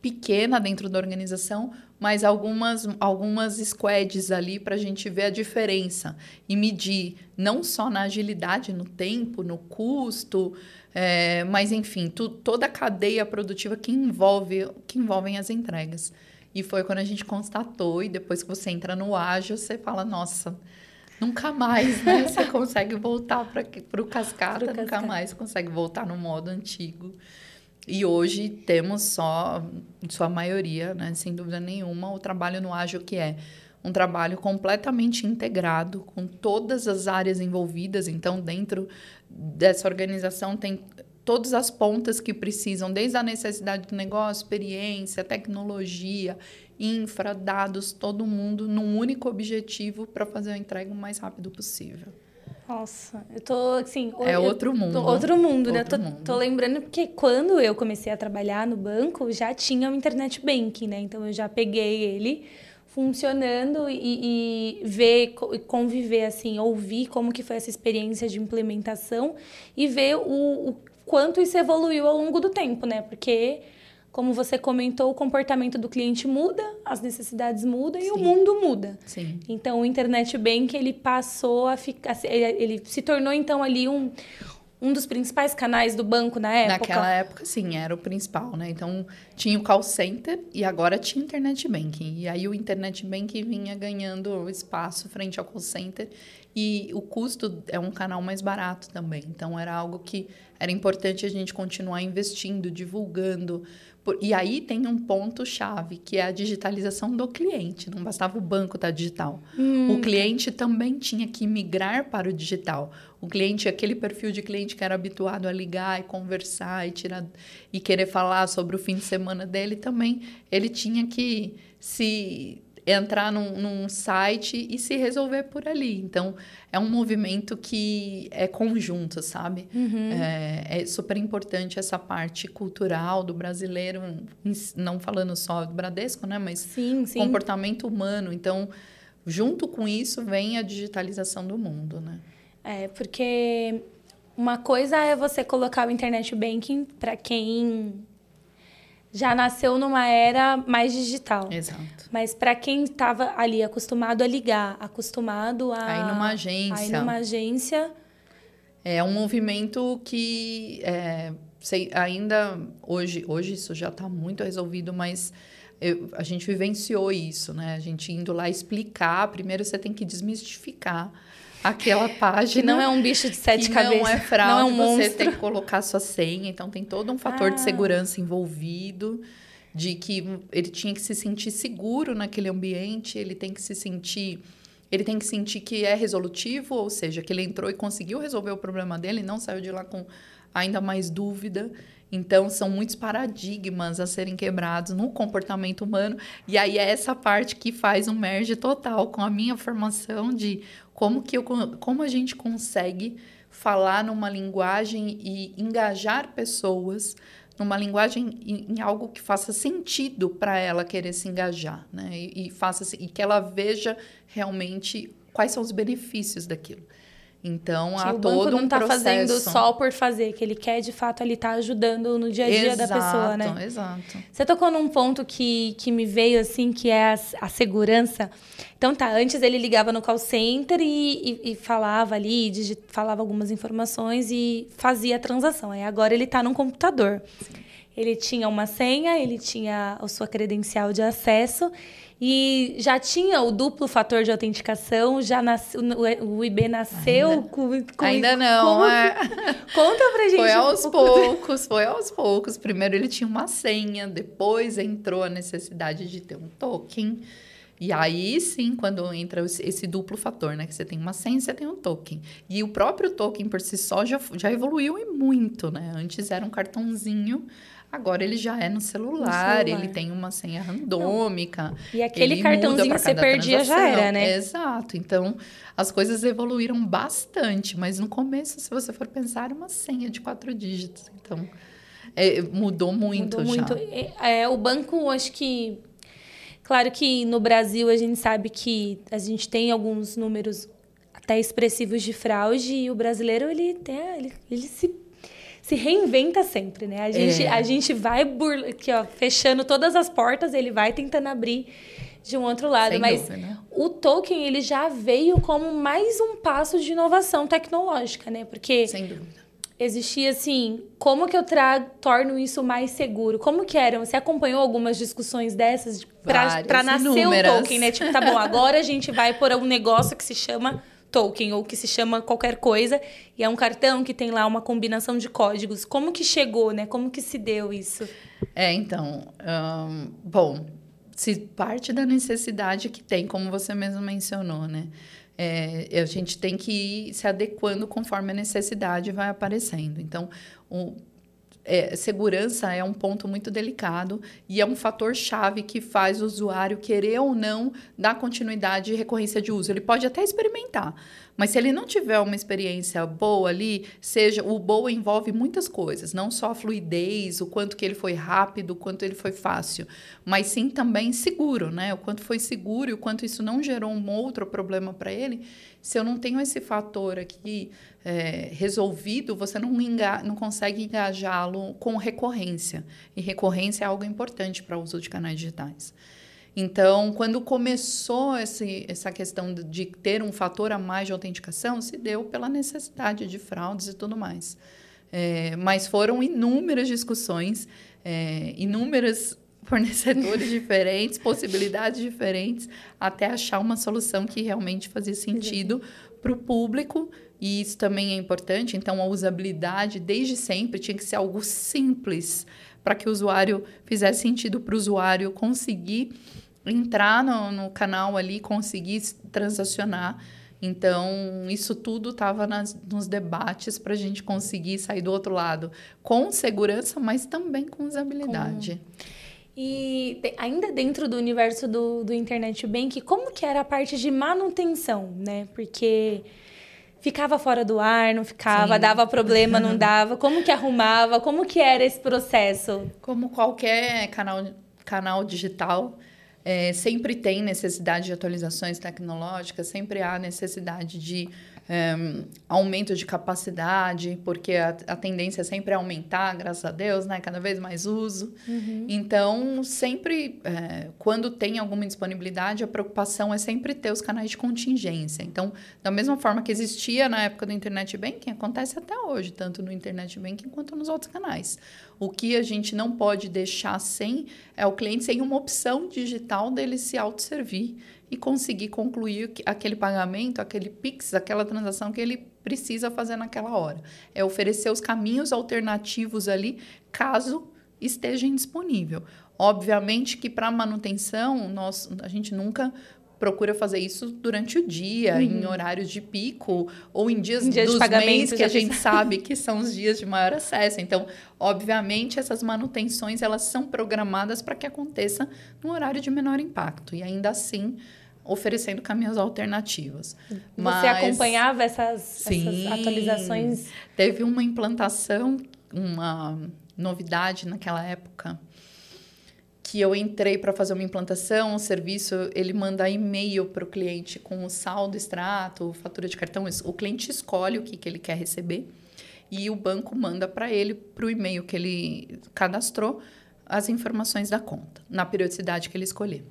pequena dentro da organização, mas algumas, algumas squads ali para a gente ver a diferença e medir não só na agilidade, no tempo, no custo, é, mas enfim, tu, toda a cadeia produtiva que envolve que envolvem as entregas. E foi quando a gente constatou, e depois que você entra no ágil, você fala, nossa, nunca mais, né? [LAUGHS] Você consegue voltar para o cascata, nunca mais consegue voltar no modo antigo. E hoje temos só, em sua maioria, né, sem dúvida nenhuma, o trabalho no ágil que é um trabalho completamente integrado com todas as áreas envolvidas. Então, dentro dessa organização tem todas as pontas que precisam, desde a necessidade do negócio, experiência, tecnologia, infra, dados, todo mundo num único objetivo para fazer a entrega o mais rápido possível. Nossa, eu tô assim. É outro mundo. outro mundo, né? Outro tô, mundo. tô lembrando porque quando eu comecei a trabalhar no banco, já tinha o internet banking, né? Então eu já peguei ele funcionando e, e ver, conviver, assim, ouvir como que foi essa experiência de implementação e ver o, o quanto isso evoluiu ao longo do tempo, né? Porque como você comentou, o comportamento do cliente muda, as necessidades mudam Sim. e o mundo muda. Sim. Então, o Internet Bank, ele passou a ficar... Ele se tornou, então, ali um, um dos principais canais do banco na época? Naquela época, sim, era o principal, né? Então, tinha o call center e agora tinha internet banking. E aí, o internet banking vinha ganhando espaço frente ao call center e o custo é um canal mais barato também. Então, era algo que era importante a gente continuar investindo, divulgando, e aí tem um ponto-chave, que é a digitalização do cliente. Não bastava o banco estar digital. Hum. O cliente também tinha que migrar para o digital. O cliente, aquele perfil de cliente que era habituado a ligar e conversar e, tirar, e querer falar sobre o fim de semana dele também, ele tinha que se entrar num, num, site e se resolver por ali. Então, é um movimento que é conjunto, sabe? Uhum. É, é, super importante essa parte cultural do brasileiro, não falando só do Bradesco, né? Mas sim, sim. comportamento humano. Então, junto com isso, vem a digitalização do mundo, né? É, porque uma coisa é você colocar o internet banking para quem já nasceu numa era mais digital. Exato. Mas para quem estava ali acostumado a ligar, acostumado a aí numa agência, aí numa agência, é um movimento que é, sei, ainda hoje, hoje isso já está muito resolvido, mas eu, a gente vivenciou isso, né? A gente indo lá explicar. Primeiro você tem que desmistificar aquela [LAUGHS] página. Que não é um bicho de sete cabeças. Não é fraude, não é um monstro. você tem que colocar sua senha. Então tem todo um fator ah. de segurança envolvido, de que ele tinha que se sentir seguro naquele ambiente, ele tem que se sentir. Ele tem que sentir que é resolutivo, ou seja, que ele entrou e conseguiu resolver o problema dele, não saiu de lá com ainda mais dúvida. Então, são muitos paradigmas a serem quebrados no comportamento humano. E aí é essa parte que faz um merge total com a minha formação de como, que eu, como a gente consegue falar numa linguagem e engajar pessoas numa linguagem em, algo que faça sentido para ela querer se engajar, né? E, e faça e que ela veja realmente quais são os benefícios daquilo. Então, que há o todo banco não está fazendo só por fazer, que ele quer de fato estar tá ajudando no dia a dia exato, da pessoa, né? Exato. Você tocou num ponto que, que me veio assim, que é a, a segurança. Então tá, antes ele ligava no call center e, e, e falava ali, digit, falava algumas informações e fazia a transação. Aí agora ele está num computador. Sim. Ele tinha uma senha, ele tinha a sua credencial de acesso e já tinha o duplo fator de autenticação, já nasceu, o IB nasceu ainda, com, com Ainda não, é. [LAUGHS] Conta pra gente. Foi aos um poucos, foi aos poucos. Primeiro ele tinha uma senha, depois entrou a necessidade de ter um token. E aí sim, quando entra esse duplo fator, né? Que você tem uma senha, você tem um token. E o próprio token por si só já, já evoluiu e muito, né? Antes era um cartãozinho Agora ele já é no celular, no celular. ele tem uma senha randômica. E aquele cartãozinho que você perdia já era, né? Exato. Então, as coisas evoluíram bastante, mas no começo, se você for pensar, era uma senha de quatro dígitos. Então, é, mudou muito mudou já. Muito. É, o banco, acho que. Claro que no Brasil a gente sabe que a gente tem alguns números até expressivos de fraude e o brasileiro ele, tem, ele, ele se se reinventa sempre, né? A gente, é. a gente vai burla, aqui, ó, fechando todas as portas, ele vai tentando abrir de um outro lado. Sem Mas dúvida. o Tolkien, ele já veio como mais um passo de inovação tecnológica, né? Porque... Sem dúvida. Existia assim, como que eu trago, torno isso mais seguro? Como que eram? Você acompanhou algumas discussões dessas para nascer inúmeras. o Tolkien, né? Tipo, tá bom, agora a gente vai por um negócio que se chama token ou que se chama qualquer coisa e é um cartão que tem lá uma combinação de códigos. Como que chegou, né? Como que se deu isso? É, então, bom, se parte da necessidade que tem, como você mesmo mencionou, né? É, a gente tem que ir se adequando conforme a necessidade vai aparecendo. Então, o, é, segurança é um ponto muito delicado e é um fator chave que faz o usuário querer ou não dar continuidade e recorrência de uso. Ele pode até experimentar, mas se ele não tiver uma experiência boa ali, seja o boa envolve muitas coisas, não só a fluidez, o quanto que ele foi rápido, o quanto ele foi fácil, mas sim também seguro, né? O quanto foi seguro e o quanto isso não gerou um outro problema para ele. Se eu não tenho esse fator aqui é, resolvido, você não, enga não consegue engajá-lo com recorrência. E recorrência é algo importante para o uso de canais digitais. Então, quando começou esse, essa questão de ter um fator a mais de autenticação, se deu pela necessidade de fraudes e tudo mais. É, mas foram inúmeras discussões, é, inúmeras [LAUGHS] fornecedores diferentes, possibilidades diferentes, até achar uma solução que realmente fazia sentido para o público. E isso também é importante. Então, a usabilidade, desde sempre, tinha que ser algo simples para que o usuário fizesse sentido para o usuário conseguir entrar no, no canal ali, conseguir transacionar. Então, isso tudo estava nos debates para a gente conseguir sair do outro lado com segurança, mas também com usabilidade. Com... E ainda dentro do universo do, do Internet Bank, como que era a parte de manutenção, né? Porque ficava fora do ar, não ficava, Sim. dava problema, não [LAUGHS] dava. Como que arrumava? Como que era esse processo? Como qualquer canal, canal digital, é, sempre tem necessidade de atualizações tecnológicas, sempre há necessidade de é, aumento de capacidade, porque a, a, tendência sempre é aumentar, graças a Deus, né? Cada vez mais uso. Uhum. Então, sempre, é, quando tem alguma disponibilidade, a preocupação é sempre ter os canais de contingência. Então, da mesma forma que existia na época do Internet Banking, acontece até hoje, tanto no Internet Banking quanto nos outros canais. O que a gente não pode deixar sem é o cliente sem uma opção digital dele se autosservir e conseguir concluir aquele pagamento, aquele Pix, aquela transação que ele precisa fazer naquela hora. É oferecer os caminhos alternativos ali, caso esteja indisponível. Obviamente que para manutenção, nós, a gente nunca procura fazer isso durante o dia, uhum. em horários de pico, ou em dias, em dias dos mês que a gente [LAUGHS] sabe que são os dias de maior acesso. Então, obviamente, essas manutenções elas são programadas para que aconteça num horário de menor impacto. E ainda assim, oferecendo caminhos alternativos. Você Mas, acompanhava essas, sim, essas atualizações? Teve uma implantação, uma novidade naquela época, que eu entrei para fazer uma implantação, o serviço, ele manda e-mail para o cliente com o saldo, extrato, fatura de cartão. O cliente escolhe o que, que ele quer receber e o banco manda para ele, para o e-mail que ele cadastrou, as informações da conta, na periodicidade que ele escolher.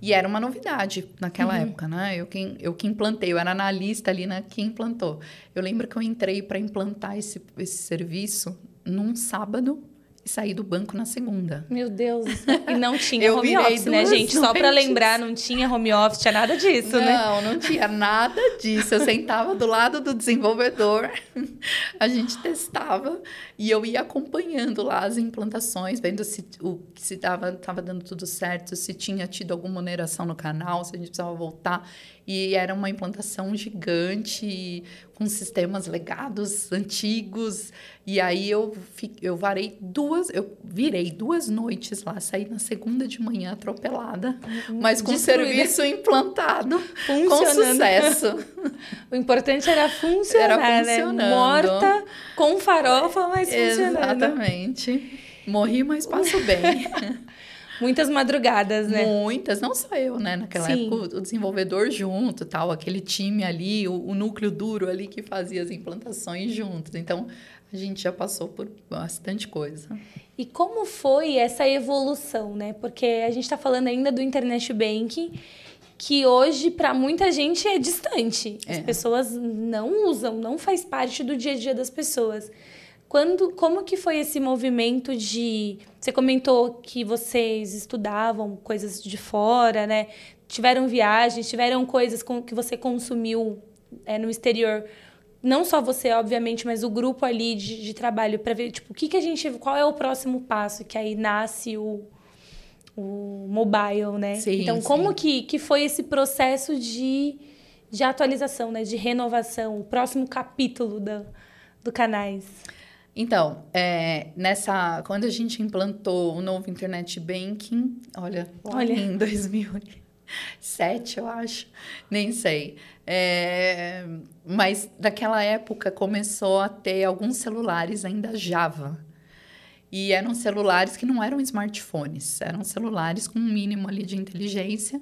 E era uma novidade naquela uhum. época, né? Eu que, eu que implantei, eu era analista ali na que implantou. Eu lembro que eu entrei para implantar esse, esse serviço num sábado e saí do banco na segunda. Meu Deus. E não [LAUGHS] tinha home office, né, gente? Só para lembrar, não tinha home office, tinha nada disso, não, né? Não, não tinha nada disso. Eu sentava do lado do desenvolvedor, [LAUGHS] a gente testava e eu ia acompanhando lá as implantações, vendo se o se estava tava dando tudo certo, se tinha tido alguma oneração no canal, se a gente precisava voltar. E era uma implantação gigante, com sistemas legados antigos. E aí eu, eu varei duas, eu virei duas noites lá, saí na segunda de manhã atropelada, uhum. mas com o serviço implantado, com sucesso. [LAUGHS] o importante era funcionar, era né? funcionando. Né? Morta, com farofa, mas funcionando. Exatamente. Morri, mas passo bem. [LAUGHS] Muitas madrugadas, né? Muitas, não só eu, né? Naquela Sim. época, o desenvolvedor junto, tal, aquele time ali, o, o, núcleo duro ali que fazia as implantações juntos. Então, a gente já passou por bastante coisa. E como foi essa evolução, né? Porque a gente está falando ainda do Internet Banking, que hoje, para muita gente, é distante. As é. pessoas não usam, não faz parte do dia a dia das pessoas. Quando, como que foi esse movimento de... Você comentou que vocês estudavam coisas de fora, né? Tiveram viagens, tiveram coisas com, que você consumiu é, no exterior. Não só você, obviamente, mas o grupo ali de, de trabalho para ver, tipo, o que, que a gente... Qual é o próximo passo? Que aí nasce o, o mobile, né? Sim, então, sim. como que, que foi esse processo de, de atualização, né? De renovação, o próximo capítulo da, do Canais? Então, é, nessa, quando a gente implantou o novo Internet Banking, olha, Olha. em 2007, eu acho, nem sei. É, mas daquela época começou a ter alguns celulares ainda Java. E eram celulares que não eram smartphones, eram celulares com um mínimo ali de inteligência.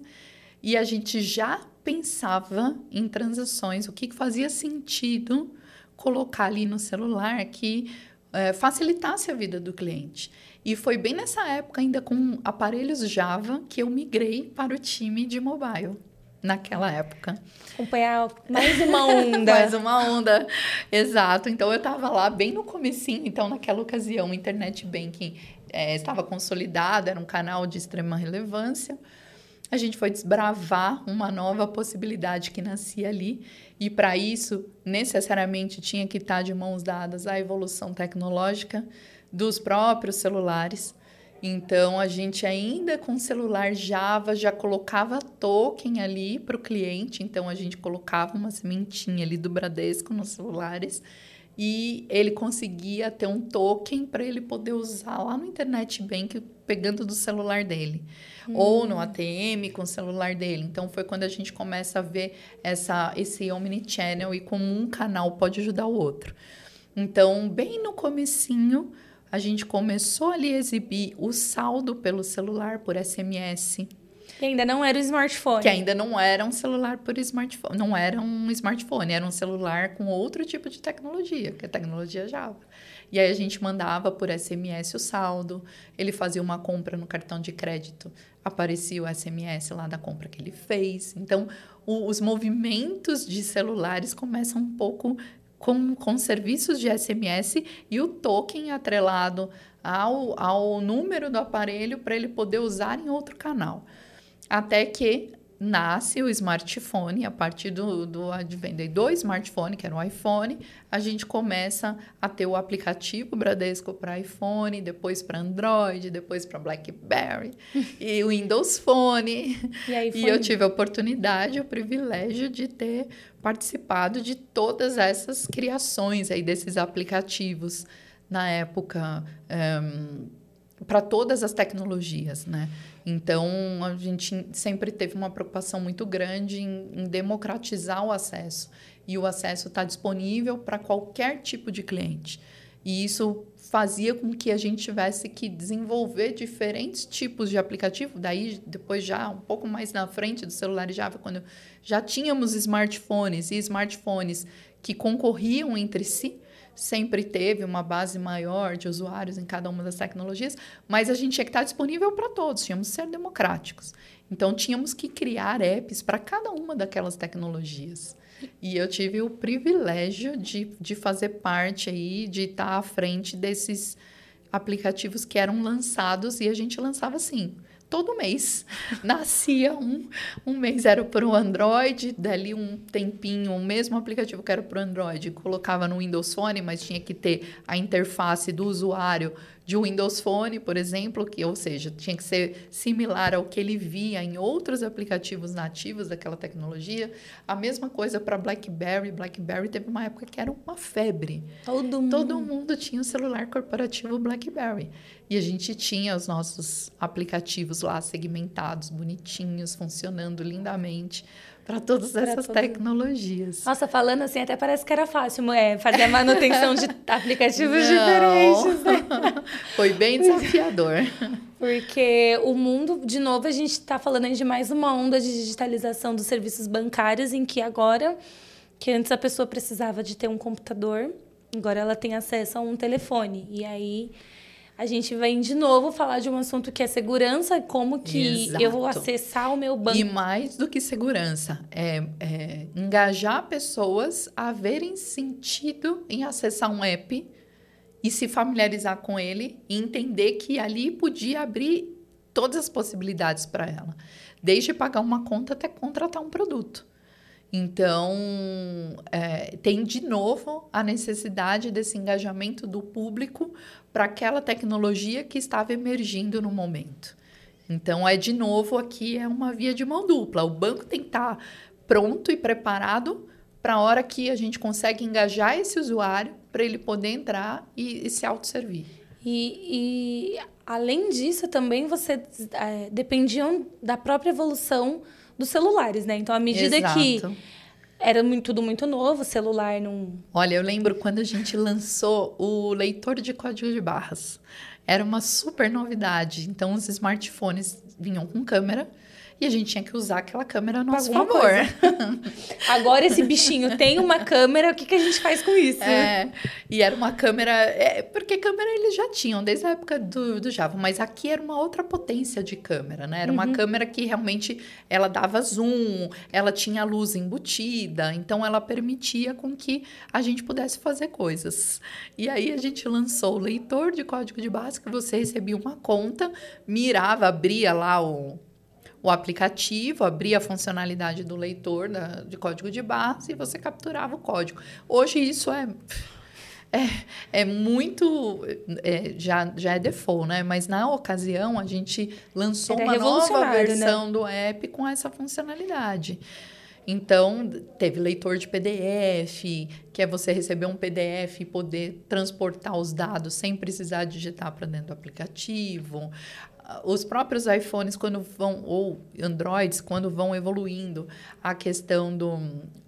E a gente já pensava em transações, o que fazia sentido colocar ali no celular que eh, facilitasse a vida do cliente. E foi bem nessa época, ainda com aparelhos Java, que eu migrei para o time de mobile. Naquela época. Acompanhar mais uma [LAUGHS] onda. Mais uma onda, exato. Então eu estava lá bem no comecinho, então naquela ocasião o Internet Banking eh, estava consolidado, era um canal de extrema relevância. A gente foi desbravar uma nova possibilidade que nascia ali e para isso necessariamente tinha que estar de mãos dadas a evolução tecnológica dos próprios celulares. Então a gente ainda com celular Java já colocava token ali para o cliente. Então a gente colocava uma sementinha ali do Bradesco nos celulares e ele conseguia ter um token para ele poder usar lá no internet bank pegando do celular dele hum. ou no ATM com o celular dele. Então foi quando a gente começa a ver essa esse omnichannel e como um canal pode ajudar o outro. Então, bem no comecinho, a gente começou ali a exibir o saldo pelo celular por SMS. Que ainda não era o smartphone. Que ainda não era um celular por smartphone. Não era um smartphone, era um celular com outro tipo de tecnologia, que é a tecnologia Java. E aí a gente mandava por SMS o saldo, ele fazia uma compra no cartão de crédito, aparecia o SMS lá da compra que ele fez. Então, o, os movimentos de celulares começam um pouco com, com serviços de SMS e o token atrelado ao, ao número do aparelho para ele poder usar em outro canal. Até que nasce o smartphone, a partir do, do advento do smartphone, que era o iPhone, a gente começa a ter o aplicativo Bradesco para iPhone, depois para Android, depois para BlackBerry [LAUGHS] e o Windows Phone. E, aí e eu tive a oportunidade, o privilégio de ter participado de todas essas criações aí desses aplicativos na época um, para todas as tecnologias, né? Então a gente sempre teve uma preocupação muito grande em, em democratizar o acesso e o acesso está disponível para qualquer tipo de cliente. E isso fazia com que a gente tivesse que desenvolver diferentes tipos de aplicativo. Daí, depois, já um pouco mais na frente do celular Java, quando já tínhamos smartphones e smartphones que concorriam entre si, sempre teve uma base maior de usuários em cada uma das tecnologias, mas a gente tinha que estar disponível para todos, tínhamos que ser democráticos. Então, tínhamos que criar apps para cada uma daquelas tecnologias. E eu tive o privilégio de, de fazer parte aí, de estar à frente desses aplicativos que eram lançados e a gente lançava assim, todo mês. [LAUGHS] Nascia um, um mês era para o Android, dali um tempinho, o mesmo aplicativo que era para o Android, colocava no Windows Phone, mas tinha que ter a interface do usuário de um Windows Phone, por exemplo, que, ou seja, tinha que ser similar ao que ele via em outros aplicativos nativos daquela tecnologia. A mesma coisa para BlackBerry. BlackBerry teve uma época que era uma febre. Todo mundo. Todo mundo tinha o celular corporativo BlackBerry. E a gente tinha os nossos aplicativos lá segmentados, bonitinhos, funcionando lindamente para todas essas tecnologias. Nossa, falando assim, até parece que era fácil é, fazer a manutenção de [LAUGHS] aplicativos diferentes. Né? [LAUGHS] Foi bem desafiador. Porque o mundo, de novo, a gente está falando de mais uma onda de digitalização dos serviços bancários, em que agora, que antes a pessoa precisava de ter um computador, agora ela tem acesso a um telefone. E aí a gente vem de novo falar de um assunto que é segurança, como que Exato. eu vou acessar o meu banco. E mais do que segurança, é, é, engajar pessoas a verem sentido em acessar um app e se familiarizar com ele e entender que ali podia abrir todas as possibilidades para ela, desde pagar uma conta até contratar um produto. Então, é, tem de novo a necessidade desse engajamento do público para aquela tecnologia que estava emergindo no momento. Então, é de novo aqui é uma via de mão dupla. O banco tem que estar tá pronto e preparado para a hora que a gente consegue engajar esse usuário para ele poder entrar e, e se autosservir. E, e além disso, também você é, dependiam da própria evolução dos celulares, né? Então, à medida Exato. que era muito, tudo muito novo, o celular não. Olha, eu lembro quando a gente lançou o leitor de código de barras. Era uma super novidade. Então, os smartphones vinham com câmera e a gente tinha que usar aquela câmera a nosso favor. [LAUGHS] [LAUGHS] Agora esse bichinho tem uma câmera, o que, que a gente faz com isso? É, e era uma câmera. É, porque câmera eles já tinham desde a época do, do Java, mas aqui era uma outra potência de câmera, né? Era uma uhum. câmera que realmente ela dava zoom, ela tinha luz embutida, então ela permitia com que a gente pudesse fazer coisas. E aí a gente lançou o leitor de código de base que você recebia uma conta, mirava, abria lá o o aplicativo, abria a funcionalidade do leitor da, de código de barras e você capturava o código. Hoje isso é é, é muito. É, já, já é default, né? Mas na ocasião a gente lançou Era uma nova né? versão né? do app com essa funcionalidade. Então, teve leitor de PDF, que é você receber um PDF e poder transportar os dados sem precisar digitar para dentro do aplicativo os próprios iPhones, quando vão, ou Androids, quando vão evoluindo, a questão do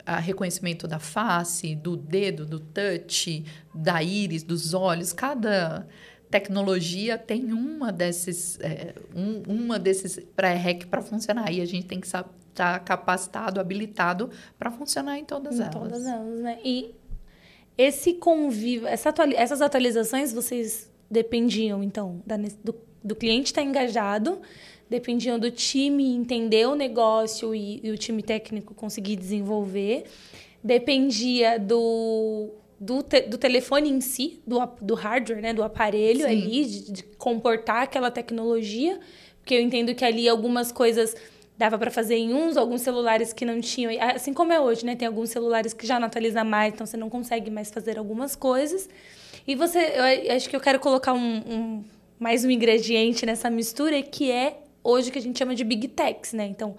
a reconhecimento da face, do dedo, do touch, da íris, dos olhos, cada tecnologia tem uma desses, é, um, uma desses pré-rec para funcionar. E a gente tem que estar tá capacitado, habilitado para funcionar em todas em elas. Todas elas, né? E esse convívio, essa essas atualizações, vocês dependiam, então, da, do do cliente estar tá engajado, dependiam do time entender o negócio e, e o time técnico conseguir desenvolver, dependia do, do, te, do telefone em si, do, do hardware, né, do aparelho Sim. ali, de, de comportar aquela tecnologia, porque eu entendo que ali algumas coisas dava para fazer em uns, alguns celulares que não tinham, assim como é hoje, né? Tem alguns celulares que já não atualizam mais, então você não consegue mais fazer algumas coisas. E você, eu acho que eu quero colocar um, um mais um ingrediente nessa mistura que é hoje que a gente chama de big techs, né? Então,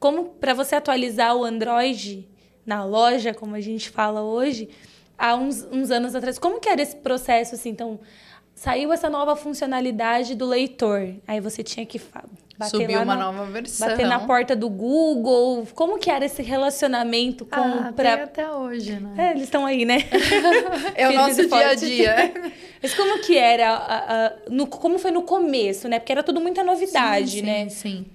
como para você atualizar o Android na loja, como a gente fala hoje, há uns, uns anos atrás, como que era esse processo assim? Então, saiu essa nova funcionalidade do leitor, aí você tinha que Bater Subiu uma na, nova versão. Bater na porta do Google. Como que era esse relacionamento com... Ah, pra... até hoje, né? É, eles estão aí, né? [LAUGHS] é o nosso dia a dia. [LAUGHS] Mas como que era, a, a, no, como foi no começo, né? Porque era tudo muita novidade, sim, né? Sim, sim.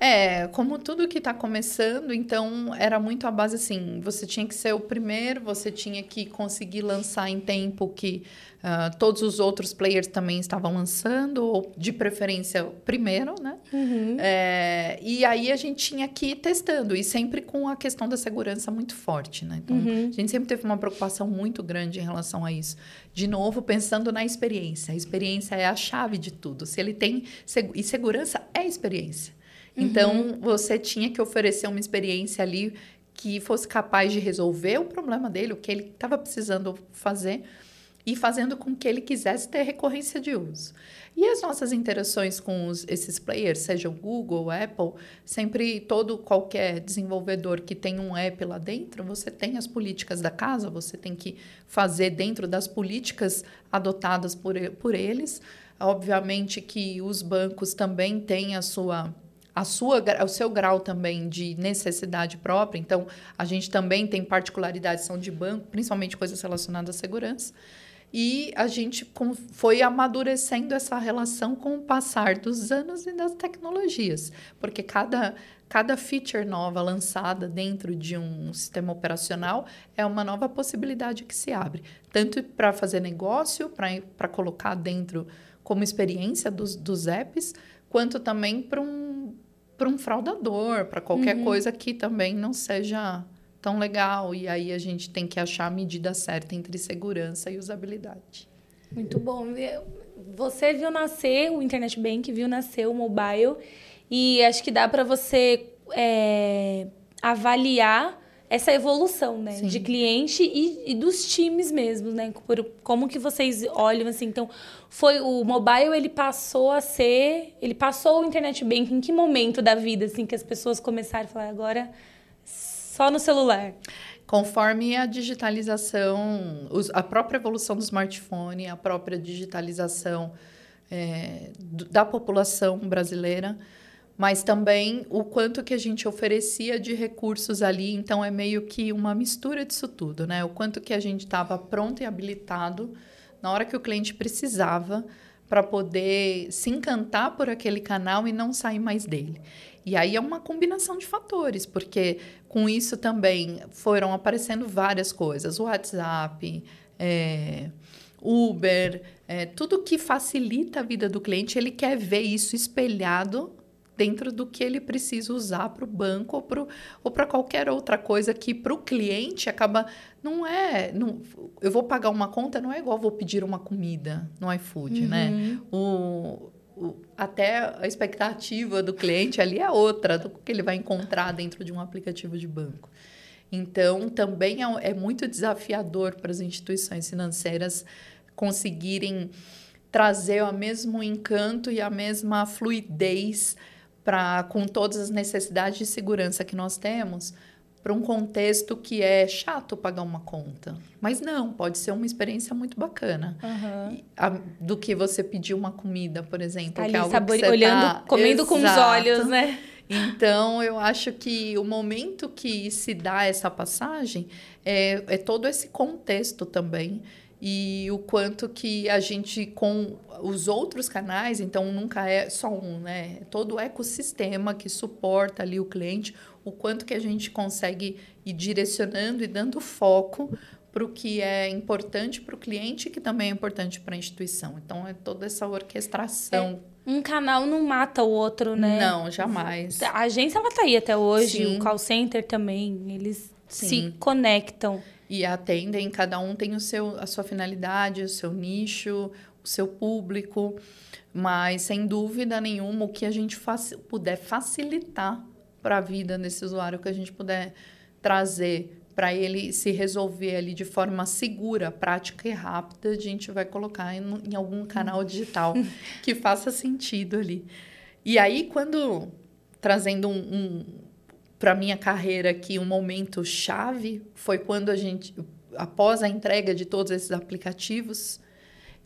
É, como tudo que está começando, então era muito a base assim: você tinha que ser o primeiro, você tinha que conseguir lançar em tempo que uh, todos os outros players também estavam lançando, ou de preferência primeiro, né? Uhum. É, e aí a gente tinha que ir testando, e sempre com a questão da segurança muito forte, né? Então uhum. a gente sempre teve uma preocupação muito grande em relação a isso. De novo, pensando na experiência. A experiência é a chave de tudo. Se ele tem. E segurança é experiência. Então, uhum. você tinha que oferecer uma experiência ali que fosse capaz de resolver o problema dele, o que ele estava precisando fazer, e fazendo com que ele quisesse ter recorrência de uso. E as nossas interações com os, esses players, seja o Google, Apple, sempre todo qualquer desenvolvedor que tem um app lá dentro, você tem as políticas da casa, você tem que fazer dentro das políticas adotadas por, por eles. Obviamente que os bancos também têm a sua a sua, o seu grau também de necessidade própria. Então, a gente também tem particularidades são de banco, principalmente coisas relacionadas à segurança. E a gente foi amadurecendo essa relação com o passar dos anos e das tecnologias, porque cada, cada feature nova lançada dentro de um sistema operacional é uma nova possibilidade que se abre, tanto para fazer negócio, para colocar dentro como experiência dos, dos apps, quanto também para um um fraudador, para qualquer uhum. coisa que também não seja tão legal. E aí a gente tem que achar a medida certa entre segurança e usabilidade. Muito bom. Você viu nascer o Internet Bank, viu nascer o mobile, e acho que dá para você é, avaliar essa evolução, né? Sim. De cliente e, e, dos times mesmo, né? Por, como que vocês olham, assim, então... Foi o mobile, ele passou a ser... Ele passou o internet banking em que momento da vida, assim, que as pessoas começaram a falar, agora só no celular? Conforme a digitalização, a própria evolução do smartphone, a própria digitalização é, da população brasileira, mas também o quanto que a gente oferecia de recursos ali. Então, é meio que uma mistura disso tudo, né? O quanto que a gente estava pronto e habilitado na hora que o cliente precisava para poder se encantar por aquele canal e não sair mais dele. E aí é uma combinação de fatores, porque com isso também foram aparecendo várias coisas, WhatsApp, é, Uber, é, tudo que facilita a vida do cliente, ele quer ver isso espelhado dentro do que ele precisa usar para o banco ou para qualquer outra coisa que para o cliente acaba. Não é. Não, eu vou pagar uma conta, não é igual vou pedir uma comida no iFood, né? uhum. né? O, o, até a expectativa do cliente ali é outra do que ele vai encontrar dentro de um aplicativo de banco. Então, também é, é muito desafiador para as instituições financeiras conseguirem trazer o mesmo encanto e a mesma fluidez para com todas as necessidades de segurança que nós temos para um contexto que é chato pagar uma conta. Mas não, pode ser uma experiência muito bacana. Uhum. A, do que você pedir uma comida, por exemplo. Tá ali, é sabor... olhando, tá... comendo Exato. com os olhos, né? Então, eu acho que o momento que se dá essa passagem é, é todo esse contexto também e o quanto que a gente com os outros canais, então nunca é só um, né? Todo o ecossistema que suporta ali o cliente, o quanto que a gente consegue ir direcionando e dando foco para o que é importante para o cliente, que também é importante para a instituição. Então é toda essa orquestração. É, um canal não mata o outro, né? Não, jamais. A agência ela tá aí até hoje, Sim. o call center também, eles Sim. se conectam e atendem, cada um tem o seu, a sua finalidade, o seu nicho, o seu público, mas sem dúvida nenhuma o que a gente faci puder facilitar para a vida desse usuário, que a gente puder trazer para ele se resolver ali de forma segura, prática e rápida, a gente vai colocar em, em algum canal digital [LAUGHS] que faça sentido ali. E aí, quando trazendo um, um para minha carreira aqui um momento chave foi quando a gente após a entrega de todos esses aplicativos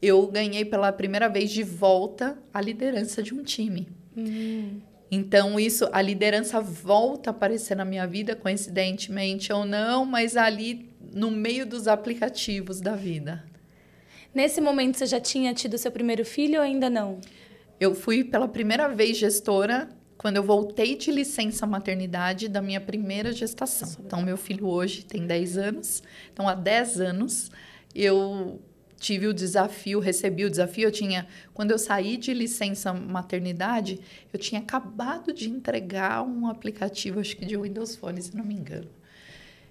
eu ganhei pela primeira vez de volta a liderança de um time. Uhum. então isso a liderança volta a aparecer na minha vida coincidentemente ou não mas ali no meio dos aplicativos da vida. Nesse momento você já tinha tido seu primeiro filho ou ainda não? Eu fui pela primeira vez gestora quando eu voltei de licença maternidade da minha primeira gestação. Então, meu filho hoje tem 10 anos. Então, há 10 anos, eu tive o desafio, recebi o desafio. Eu tinha, quando eu saí de licença maternidade, eu tinha acabado de entregar um aplicativo, acho que de Windows Phone, se não me engano.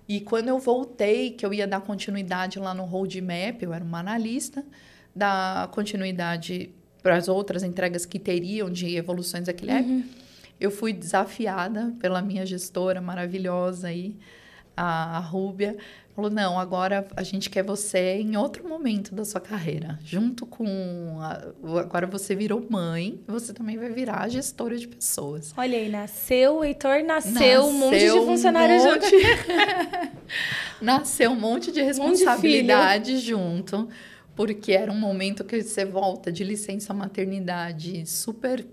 E quando eu voltei, que eu ia dar continuidade lá no roadmap, eu era uma analista, dar continuidade para as outras entregas que teriam de evoluções daquele uhum. app eu fui desafiada pela minha gestora maravilhosa aí, a, a Rúbia. Falou: não, agora a gente quer você em outro momento da sua carreira. Junto com. A, agora você virou mãe, você também vai virar gestora de pessoas. Olha aí, nasceu, o Heitor nasceu, nasceu um monte de funcionários um monte, junto. [LAUGHS] nasceu um monte de responsabilidade monte de junto, porque era um momento que você volta de licença maternidade super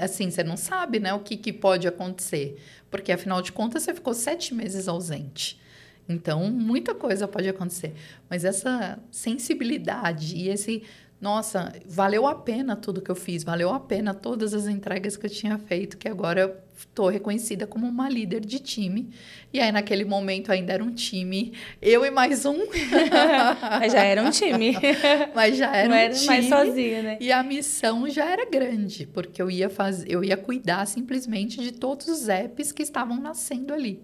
assim, você não sabe, né, o que, que pode acontecer. Porque, afinal de contas, você ficou sete meses ausente. Então, muita coisa pode acontecer. Mas essa sensibilidade e esse nossa, valeu a pena tudo que eu fiz, valeu a pena todas as entregas que eu tinha feito, que agora estou reconhecida como uma líder de time. E aí, naquele momento, ainda era um time, eu e mais um. [LAUGHS] Mas já era um time. [LAUGHS] Mas já era Não um era time. mais sozinha, né? E a missão já era grande, porque eu ia fazer, eu ia cuidar simplesmente de todos os apps que estavam nascendo ali.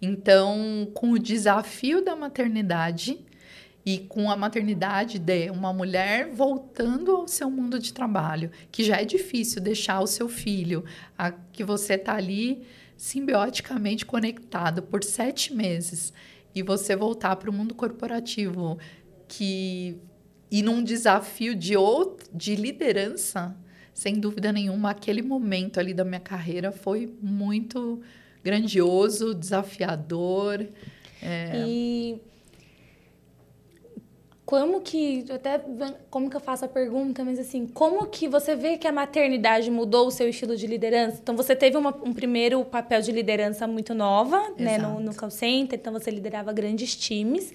Então, com o desafio da maternidade, e com a maternidade de uma mulher voltando ao seu mundo de trabalho, que já é difícil deixar o seu filho, a, que você está ali simbioticamente conectado por sete meses e você voltar para o mundo corporativo que e num desafio de outro, de liderança, sem dúvida nenhuma, aquele momento ali da minha carreira foi muito grandioso, desafiador. É... E como que até como que eu faço a pergunta, mas assim, como que você vê que a maternidade mudou o seu estilo de liderança? Então você teve uma, um primeiro papel de liderança muito nova, Exato. né, no, no call center, então você liderava grandes times.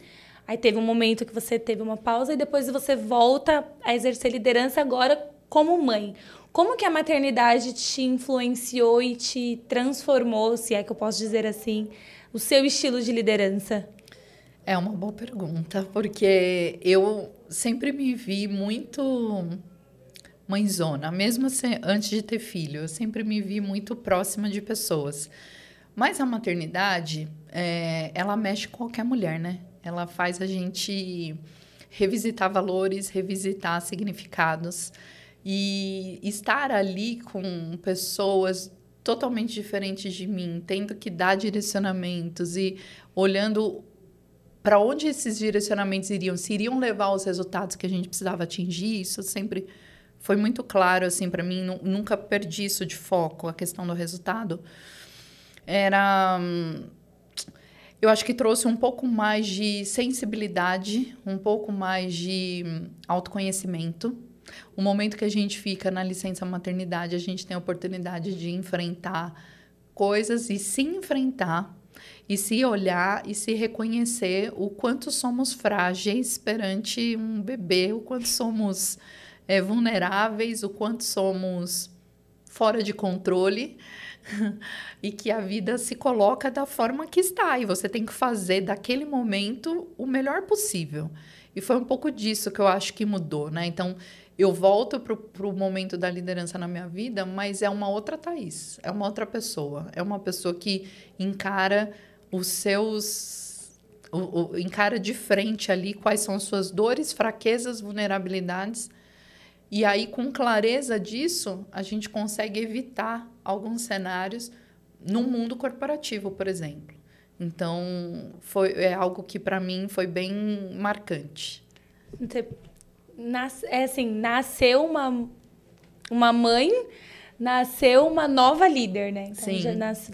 Aí teve um momento que você teve uma pausa e depois você volta a exercer liderança agora como mãe. Como que a maternidade te influenciou e te transformou, se é que eu posso dizer assim, o seu estilo de liderança? É uma boa pergunta, porque eu sempre me vi muito mãezona, mesmo antes de ter filho, eu sempre me vi muito próxima de pessoas. Mas a maternidade, é, ela mexe com qualquer mulher, né? Ela faz a gente revisitar valores, revisitar significados e estar ali com pessoas totalmente diferentes de mim, tendo que dar direcionamentos e olhando para onde esses direcionamentos iriam, se iriam levar aos resultados que a gente precisava atingir, isso sempre foi muito claro assim para mim, nunca perdi isso de foco, a questão do resultado. Era eu acho que trouxe um pouco mais de sensibilidade, um pouco mais de autoconhecimento. O momento que a gente fica na licença maternidade, a gente tem a oportunidade de enfrentar coisas e se enfrentar e se olhar e se reconhecer o quanto somos frágeis perante um bebê, o quanto somos é, vulneráveis, o quanto somos fora de controle [LAUGHS] e que a vida se coloca da forma que está e você tem que fazer daquele momento o melhor possível. E foi um pouco disso que eu acho que mudou, né? Então, eu volto para o momento da liderança na minha vida, mas é uma outra Thaís, é uma outra pessoa. É uma pessoa que encara os seus. O, o, encara de frente ali quais são as suas dores, fraquezas, vulnerabilidades. E aí, com clareza disso, a gente consegue evitar alguns cenários no mundo corporativo, por exemplo. Então, foi, é algo que para mim foi bem marcante. Nas, é assim, nasceu uma, uma mãe nasceu uma nova líder, né? Então, sim. Já nasce,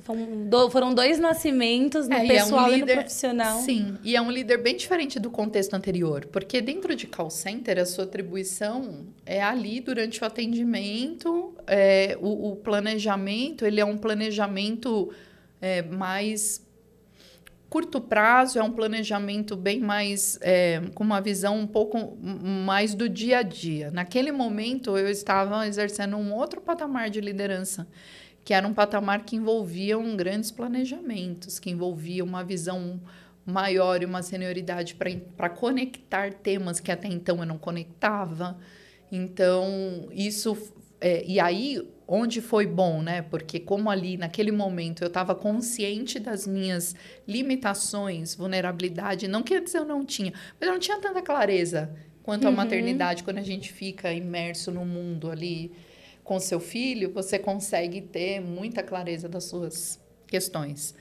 foram dois nascimentos no é, pessoal e, é um líder, e, no profissional. Sim, e é um líder bem diferente do contexto anterior, porque dentro de call center a sua atribuição é ali durante o atendimento, é, o, o planejamento, ele é um planejamento é, mais curto prazo, é um planejamento bem mais, é, com uma visão um pouco mais do dia a dia. Naquele momento, eu estava exercendo um outro patamar de liderança, que era um patamar que envolvia um grandes planejamentos, que envolvia uma visão maior e uma senioridade para conectar temas que até então eu não conectava. Então, isso. É, e aí, onde foi bom, né? Porque como ali naquele momento eu estava consciente das minhas limitações, vulnerabilidade, não quer dizer eu não tinha, mas eu não tinha tanta clareza quanto à uhum. maternidade quando a gente fica imerso no mundo ali com seu filho, você consegue ter muita clareza das suas questões.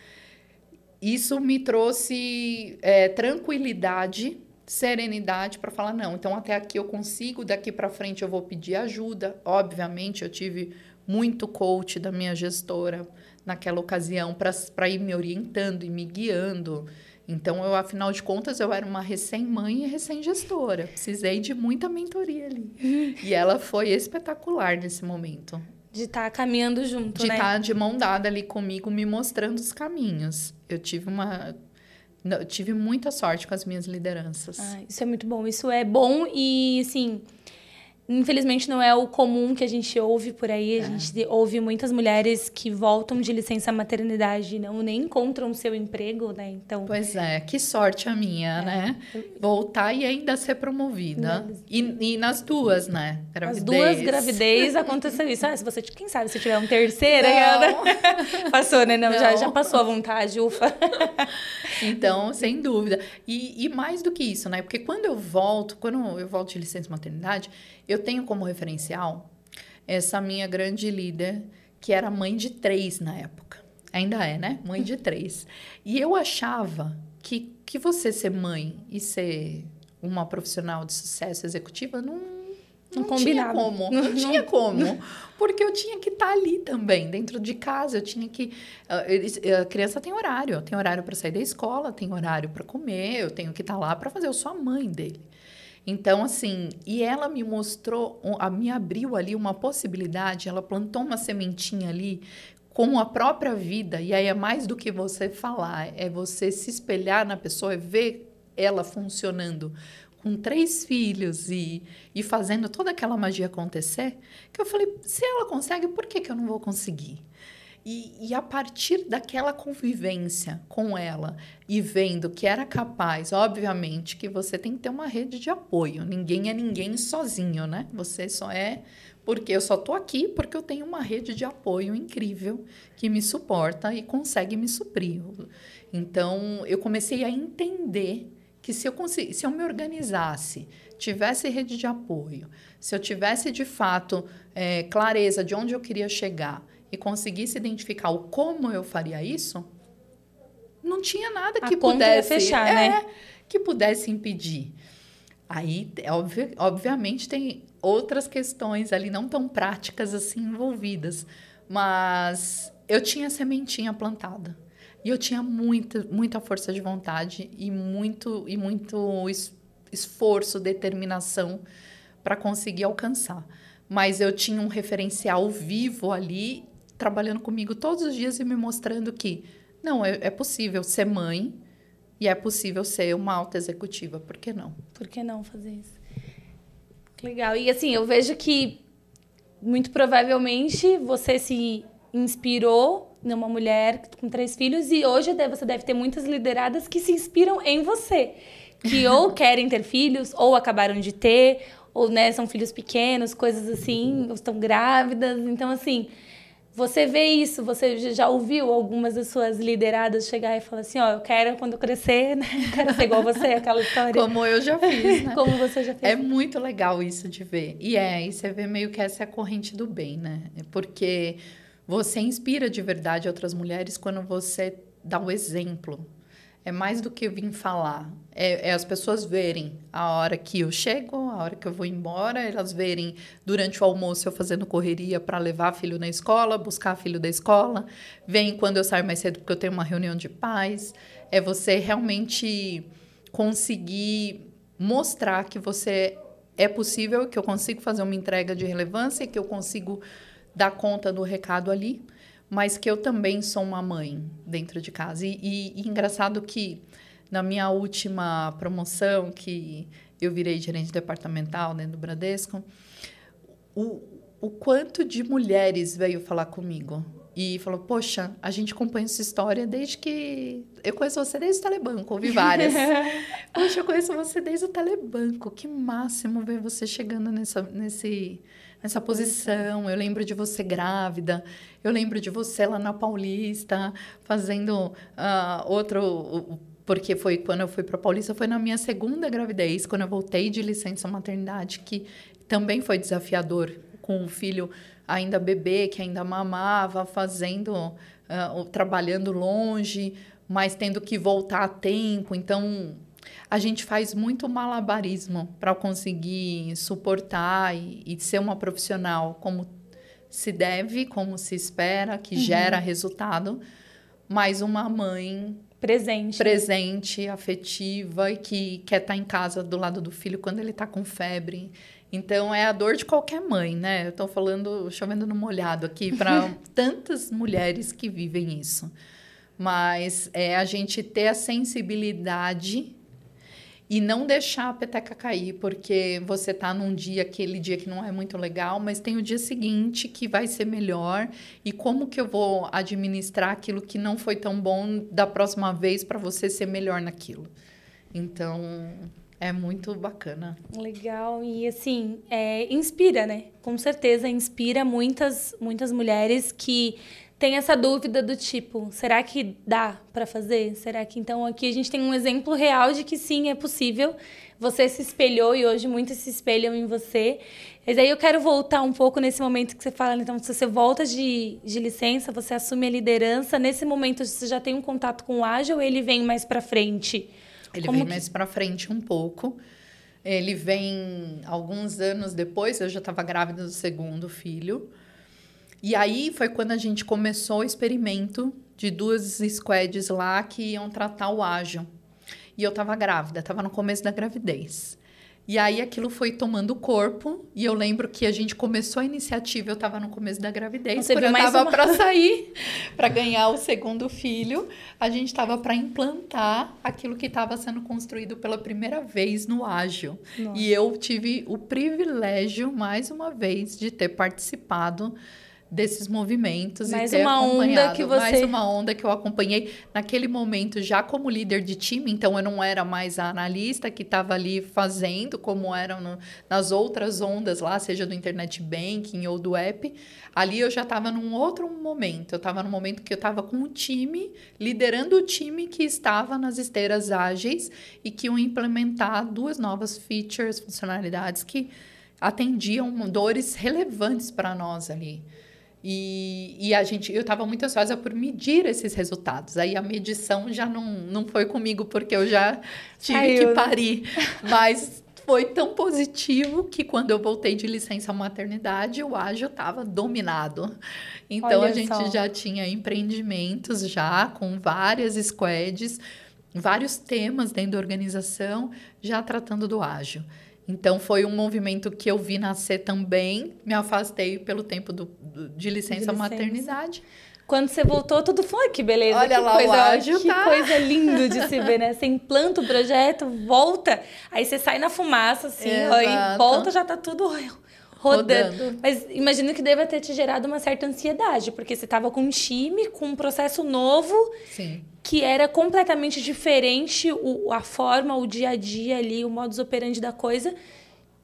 Isso me trouxe é, tranquilidade serenidade para falar não, então até aqui eu consigo, daqui para frente eu vou pedir ajuda. Obviamente eu tive muito coach da minha gestora naquela ocasião para ir me orientando e me guiando. Então, eu, afinal de contas, eu era uma recém-mãe e recém-gestora. Precisei de muita mentoria ali. [LAUGHS] e ela foi espetacular nesse momento. De estar tá caminhando junto, de né? De estar de mão dada ali comigo, me mostrando os caminhos. Eu tive uma... Eu tive muita sorte com as minhas lideranças. Ah, isso é muito bom. Isso é bom e, assim Infelizmente não é o comum que a gente ouve por aí. A é. gente ouve muitas mulheres que voltam de licença maternidade e não nem encontram seu emprego, né? Então. Pois é, que sorte a minha, é. né? Voltar e ainda ser promovida. E, e, nas duas, né? Gravidez. As duas gravidez aconteceu isso. Ah, se você, quem sabe se tiver um terceiro, [LAUGHS] passou, né? Não, não. Já, já passou a vontade, ufa. então, sem dúvida. E, e mais do que isso, né? Porque quando eu volto, quando eu volto de licença maternidade, eu tenho como referencial essa minha grande líder, que era mãe de três na época. Ainda é, né? Mãe de três. E eu achava que, que você ser mãe e ser uma profissional de sucesso executiva não não, não tinha como, não, [LAUGHS] não tinha como. Porque eu tinha que estar tá ali também, dentro de casa. Eu tinha que. A criança tem horário. Tem horário para sair da escola, tem horário para comer, eu tenho que estar tá lá para fazer. Eu sou a mãe dele. Então, assim, e ela me mostrou, me abriu ali uma possibilidade, ela plantou uma sementinha ali com a própria vida. E aí é mais do que você falar, é você se espelhar na pessoa, é ver ela funcionando com três filhos e, e fazendo toda aquela magia acontecer, que eu falei, se ela consegue, por que, que eu não vou conseguir? E, e, a partir daquela convivência com ela e vendo que era capaz, obviamente que você tem que ter uma rede de apoio. Ninguém é ninguém sozinho, né? Você só é porque eu só tô aqui porque eu tenho uma rede de apoio incrível que me suporta e consegue me suprir. Então, eu comecei a entender que se eu, se eu me organizasse, tivesse rede de apoio, se eu tivesse de fato é, clareza de onde eu queria chegar e conseguisse identificar o como eu faria isso, não tinha nada que pudesse fechar, é, né? que pudesse impedir. Aí, obvi obviamente, tem outras questões ali não tão práticas assim envolvidas, mas eu tinha sementinha plantada. E eu tinha muita, muita força de vontade e muito, e muito esforço, determinação para conseguir alcançar. Mas eu tinha um referencial vivo ali, trabalhando comigo todos os dias e me mostrando que não, é, é possível ser mãe e é possível ser uma alta executiva. Por que não? Por que não fazer isso? Legal. E assim, eu vejo que muito provavelmente você se inspirou numa mulher com três filhos e hoje você deve ter muitas lideradas que se inspiram em você, que [LAUGHS] ou querem ter filhos ou acabaram de ter, ou né, são filhos pequenos, coisas assim, ou estão grávidas. Então assim, você vê isso, você já ouviu algumas das suas lideradas chegar e falar assim, ó, oh, eu quero quando eu crescer, né? [LAUGHS] Eu quero ser igual você, aquela história. Como eu já fiz, né? [LAUGHS] Como você já fez. É muito legal isso de ver. E é, e você vê meio que essa é a corrente do bem, né? Porque você inspira de verdade outras mulheres quando você dá o exemplo. É mais do que vir falar. É, é, as pessoas verem a hora que eu chego, a hora que eu vou embora, elas verem durante o almoço eu fazendo correria para levar filho na escola, buscar filho da escola, vem quando eu saio mais cedo porque eu tenho uma reunião de pais. É você realmente conseguir mostrar que você é possível, que eu consigo fazer uma entrega de relevância, que eu consigo dar conta do recado ali, mas que eu também sou uma mãe dentro de casa. E, e, e engraçado que na minha última promoção, que eu virei gerente departamental dentro do Bradesco, o, o quanto de mulheres veio falar comigo e falou: Poxa, a gente acompanha essa história desde que. Eu conheço você desde o Telebanco, ouvi várias. [LAUGHS] Poxa, eu conheço você desde o Telebanco. Que máximo ver você chegando nessa, nesse, nessa posição. Eu lembro de você grávida, eu lembro de você lá na Paulista, fazendo uh, outro. Porque foi quando eu fui para Paulista, foi na minha segunda gravidez, quando eu voltei de licença maternidade, que também foi desafiador com o filho ainda bebê, que ainda mamava, fazendo, uh, trabalhando longe, mas tendo que voltar a tempo. Então, a gente faz muito malabarismo para conseguir suportar e, e, ser uma profissional como se deve, como se espera, que uhum. gera resultado, mas uma mãe presente, presente, afetiva e que quer estar tá em casa do lado do filho quando ele está com febre. Então é a dor de qualquer mãe, né? Eu estou falando, chovendo no molhado aqui [LAUGHS] para tantas mulheres que vivem isso. Mas é a gente ter a sensibilidade e não deixar a peteca cair, porque você tá num dia, aquele dia que não é muito legal, mas tem o dia seguinte que vai ser melhor. E como que eu vou administrar aquilo que não foi tão bom da próxima vez para você ser melhor naquilo? Então, é muito bacana. Legal. E assim, é, inspira, né? Com certeza inspira muitas, muitas mulheres que tem essa dúvida do tipo, será que dá para fazer? Será que então aqui a gente tem um exemplo real de que sim, é possível. Você se espelhou e hoje muitos se espelham em você. Mas aí eu quero voltar um pouco nesse momento que você fala, então, se você volta de, de licença, você assume a liderança, nesse momento você já tem um contato com o ágil ou ele vem mais para frente? Ele Como vem que... mais para frente um pouco. Ele vem alguns anos depois, eu já estava grávida do segundo filho. E aí foi quando a gente começou o experimento de duas squads lá que iam tratar o ágil. E eu estava grávida, estava no começo da gravidez. E aí aquilo foi tomando corpo. E eu lembro que a gente começou a iniciativa, eu estava no começo da gravidez, Você eu estava uma... para sair, para ganhar o segundo filho. A gente estava para implantar aquilo que estava sendo construído pela primeira vez no Ágil. Nossa. E eu tive o privilégio, mais uma vez, de ter participado desses movimentos mais e ter uma onda que você mais uma onda que eu acompanhei naquele momento já como líder de time então eu não era mais a analista que estava ali fazendo como eram no, nas outras ondas lá seja do internet banking ou do app. Ali eu já estava num outro momento eu estava no momento que eu estava com o time liderando o time que estava nas esteiras ágeis e que iam implementar duas novas features funcionalidades que atendiam dores relevantes para nós ali e, e a gente, eu estava muito ansiosa por medir esses resultados. Aí a medição já não, não foi comigo, porque eu já tive Ai, que eu... parir. Mas foi tão positivo que quando eu voltei de licença maternidade, o ágil estava dominado. Então Olha a gente só. já tinha empreendimentos já com várias squads, vários temas dentro da organização já tratando do ágil. Então foi um movimento que eu vi nascer também. Me afastei pelo tempo do, do de, licença de licença maternidade. Quando você voltou, tudo foi que beleza. Olha que lá, coisa, o ágil, que tá? coisa linda de se ver, né? [LAUGHS] Você implanta o projeto, volta, aí você sai na fumaça, assim, ó, e volta, já tá tudo [LAUGHS] rodando. rodando. Mas imagino que deva ter te gerado uma certa ansiedade, porque você estava com um time, com um processo novo. Sim que era completamente diferente o, a forma, o dia a dia ali, o modus operandi da coisa,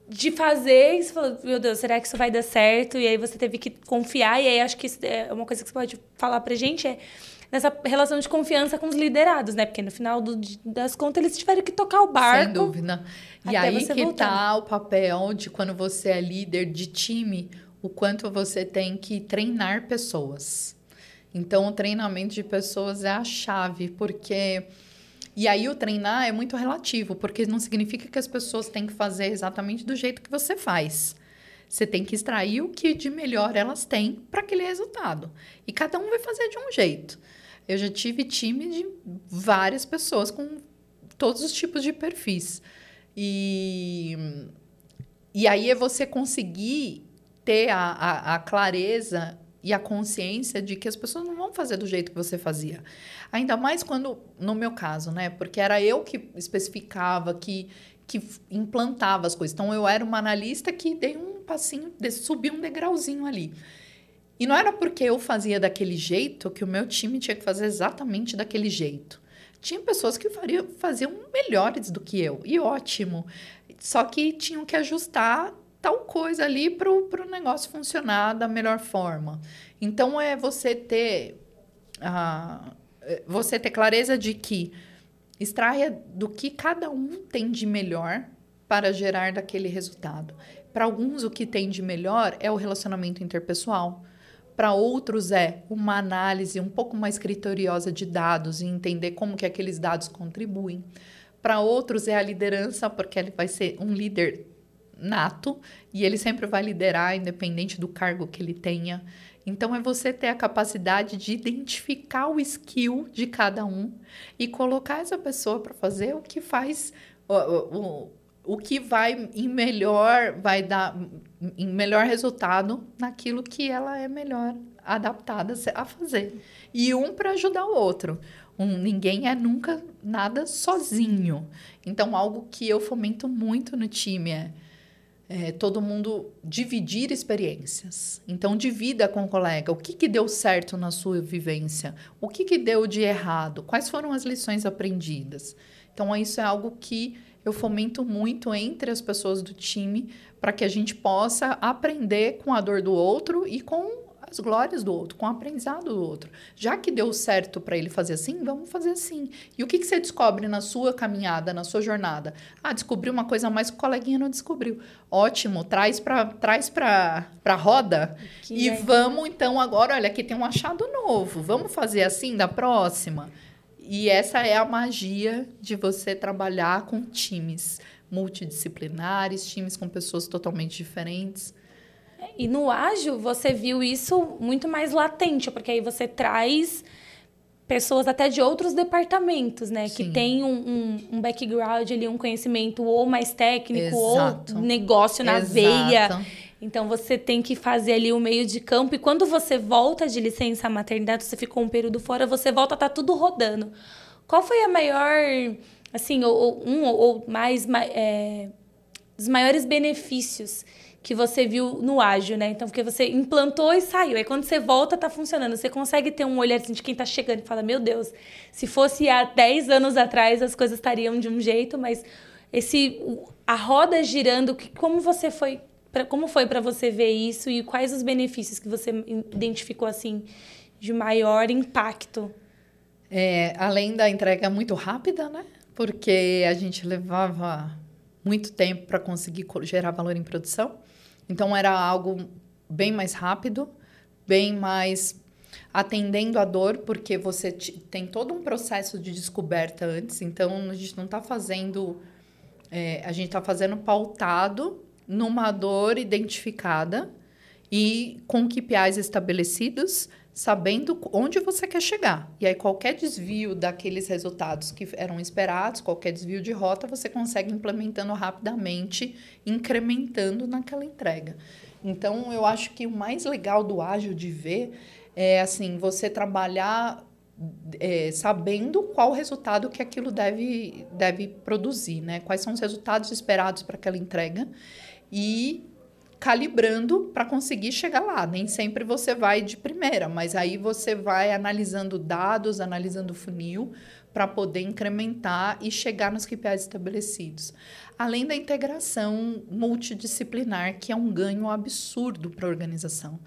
de fazer. E você falou, meu Deus, será que isso vai dar certo? E aí você teve que confiar. E aí acho que é uma coisa que você pode falar pra gente é nessa relação de confiança com os liderados, né? Porque no final do, das contas eles tiveram que tocar o barco. Sem dúvida. E aí que voltar. tá o papel de quando você é líder de time, o quanto você tem que treinar pessoas. Então, o treinamento de pessoas é a chave, porque. E aí, o treinar é muito relativo, porque não significa que as pessoas têm que fazer exatamente do jeito que você faz. Você tem que extrair o que de melhor elas têm para aquele resultado. E cada um vai fazer de um jeito. Eu já tive time de várias pessoas com todos os tipos de perfis. E, e aí é você conseguir ter a, a, a clareza e a consciência de que as pessoas não vão fazer do jeito que você fazia. Ainda mais quando, no meu caso, né? Porque era eu que especificava, que, que implantava as coisas. Então, eu era uma analista que dei um passinho, subi um degrauzinho ali. E não era porque eu fazia daquele jeito que o meu time tinha que fazer exatamente daquele jeito. Tinha pessoas que faziam melhores do que eu, e ótimo. Só que tinham que ajustar tal coisa ali para o negócio funcionar da melhor forma. Então, é você ter, uh, você ter clareza de que extraia do que cada um tem de melhor para gerar daquele resultado. Para alguns, o que tem de melhor é o relacionamento interpessoal. Para outros é uma análise um pouco mais criteriosa de dados e entender como que aqueles dados contribuem. Para outros é a liderança, porque ele vai ser um líder nato e ele sempre vai liderar, independente do cargo que ele tenha. Então, é você ter a capacidade de identificar o skill de cada um e colocar essa pessoa para fazer o que faz, o, o, o que vai em melhor, vai dar em melhor resultado naquilo que ela é melhor adaptada a fazer. E um para ajudar o outro. Um, ninguém é nunca nada sozinho. Então, algo que eu fomento muito no time é é, todo mundo dividir experiências. Então, divida com o colega o que, que deu certo na sua vivência, o que, que deu de errado, quais foram as lições aprendidas. Então, isso é algo que eu fomento muito entre as pessoas do time para que a gente possa aprender com a dor do outro e com as glórias do outro, com o aprendizado do outro. Já que deu certo para ele fazer assim, vamos fazer assim. E o que, que você descobre na sua caminhada, na sua jornada? Ah, descobriu uma coisa a mais que o coleguinha não descobriu. Ótimo, traz para traz pra roda que e é. vamos então agora, olha, aqui tem um achado novo. Vamos fazer assim da próxima? E essa é a magia de você trabalhar com times multidisciplinares, times com pessoas totalmente diferentes. E no ágil, você viu isso muito mais latente, porque aí você traz pessoas até de outros departamentos, né? Sim. Que tem um, um, um, background ali, um conhecimento ou mais técnico Exato. ou negócio na Exato. veia. Então você tem que fazer ali o meio de campo. E quando você volta de licença maternidade, você ficou um período fora, você volta, tá tudo rodando. Qual foi a maior, assim, ou, ou um ou mais, é, os maiores benefícios que você viu no ágil, né? Então, porque você implantou e saiu. Aí, quando você volta, tá funcionando. Você consegue ter um olhar assim, de quem tá chegando e fala: Meu Deus, se fosse há 10 anos atrás, as coisas estariam de um jeito, mas esse a roda girando, como você foi. Pra, como foi para você ver isso e quais os benefícios que você identificou assim de maior impacto? É, além da entrega muito rápida, né? Porque a gente levava muito tempo para conseguir gerar valor em produção. Então era algo bem mais rápido, bem mais atendendo a dor, porque você tem todo um processo de descoberta antes. Então a gente não está fazendo, é, a gente está fazendo pautado numa dor identificada e com KPIs estabelecidos sabendo onde você quer chegar. E aí, qualquer desvio daqueles resultados que eram esperados, qualquer desvio de rota, você consegue implementando rapidamente, incrementando naquela entrega. Então, eu acho que o mais legal do ágil de ver é assim, você trabalhar é, sabendo qual resultado que aquilo deve, deve produzir, né? Quais são os resultados esperados para aquela entrega e calibrando para conseguir chegar lá. Nem sempre você vai de primeira, mas aí você vai analisando dados, analisando funil para poder incrementar e chegar nos KPIs estabelecidos. Além da integração multidisciplinar, que é um ganho absurdo para a organização.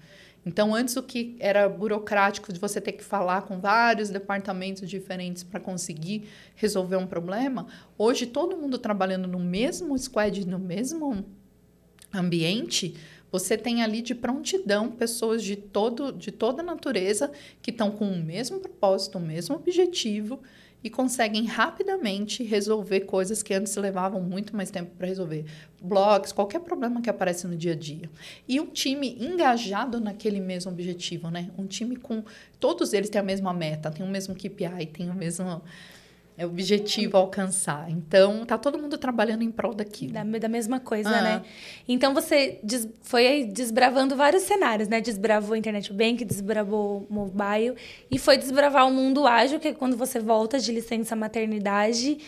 Então, antes o que era burocrático de você ter que falar com vários departamentos diferentes para conseguir resolver um problema, hoje todo mundo trabalhando no mesmo squad, no mesmo ambiente, você tem ali de prontidão pessoas de, todo, de toda a natureza que estão com o mesmo propósito, o mesmo objetivo e conseguem rapidamente resolver coisas que antes levavam muito mais tempo para resolver. Blogs, qualquer problema que aparece no dia a dia. E um time engajado naquele mesmo objetivo, né? Um time com. Todos eles têm a mesma meta, têm o mesmo KPI, têm o mesmo é objetivo alcançar. Então, tá todo mundo trabalhando em prol daquilo. Da, da mesma coisa, ah. né? Então, você des, foi desbravando vários cenários, né? Desbravou Internet Bank, desbravou o mobile e foi desbravar o mundo ágil, que é quando você volta de licença maternidade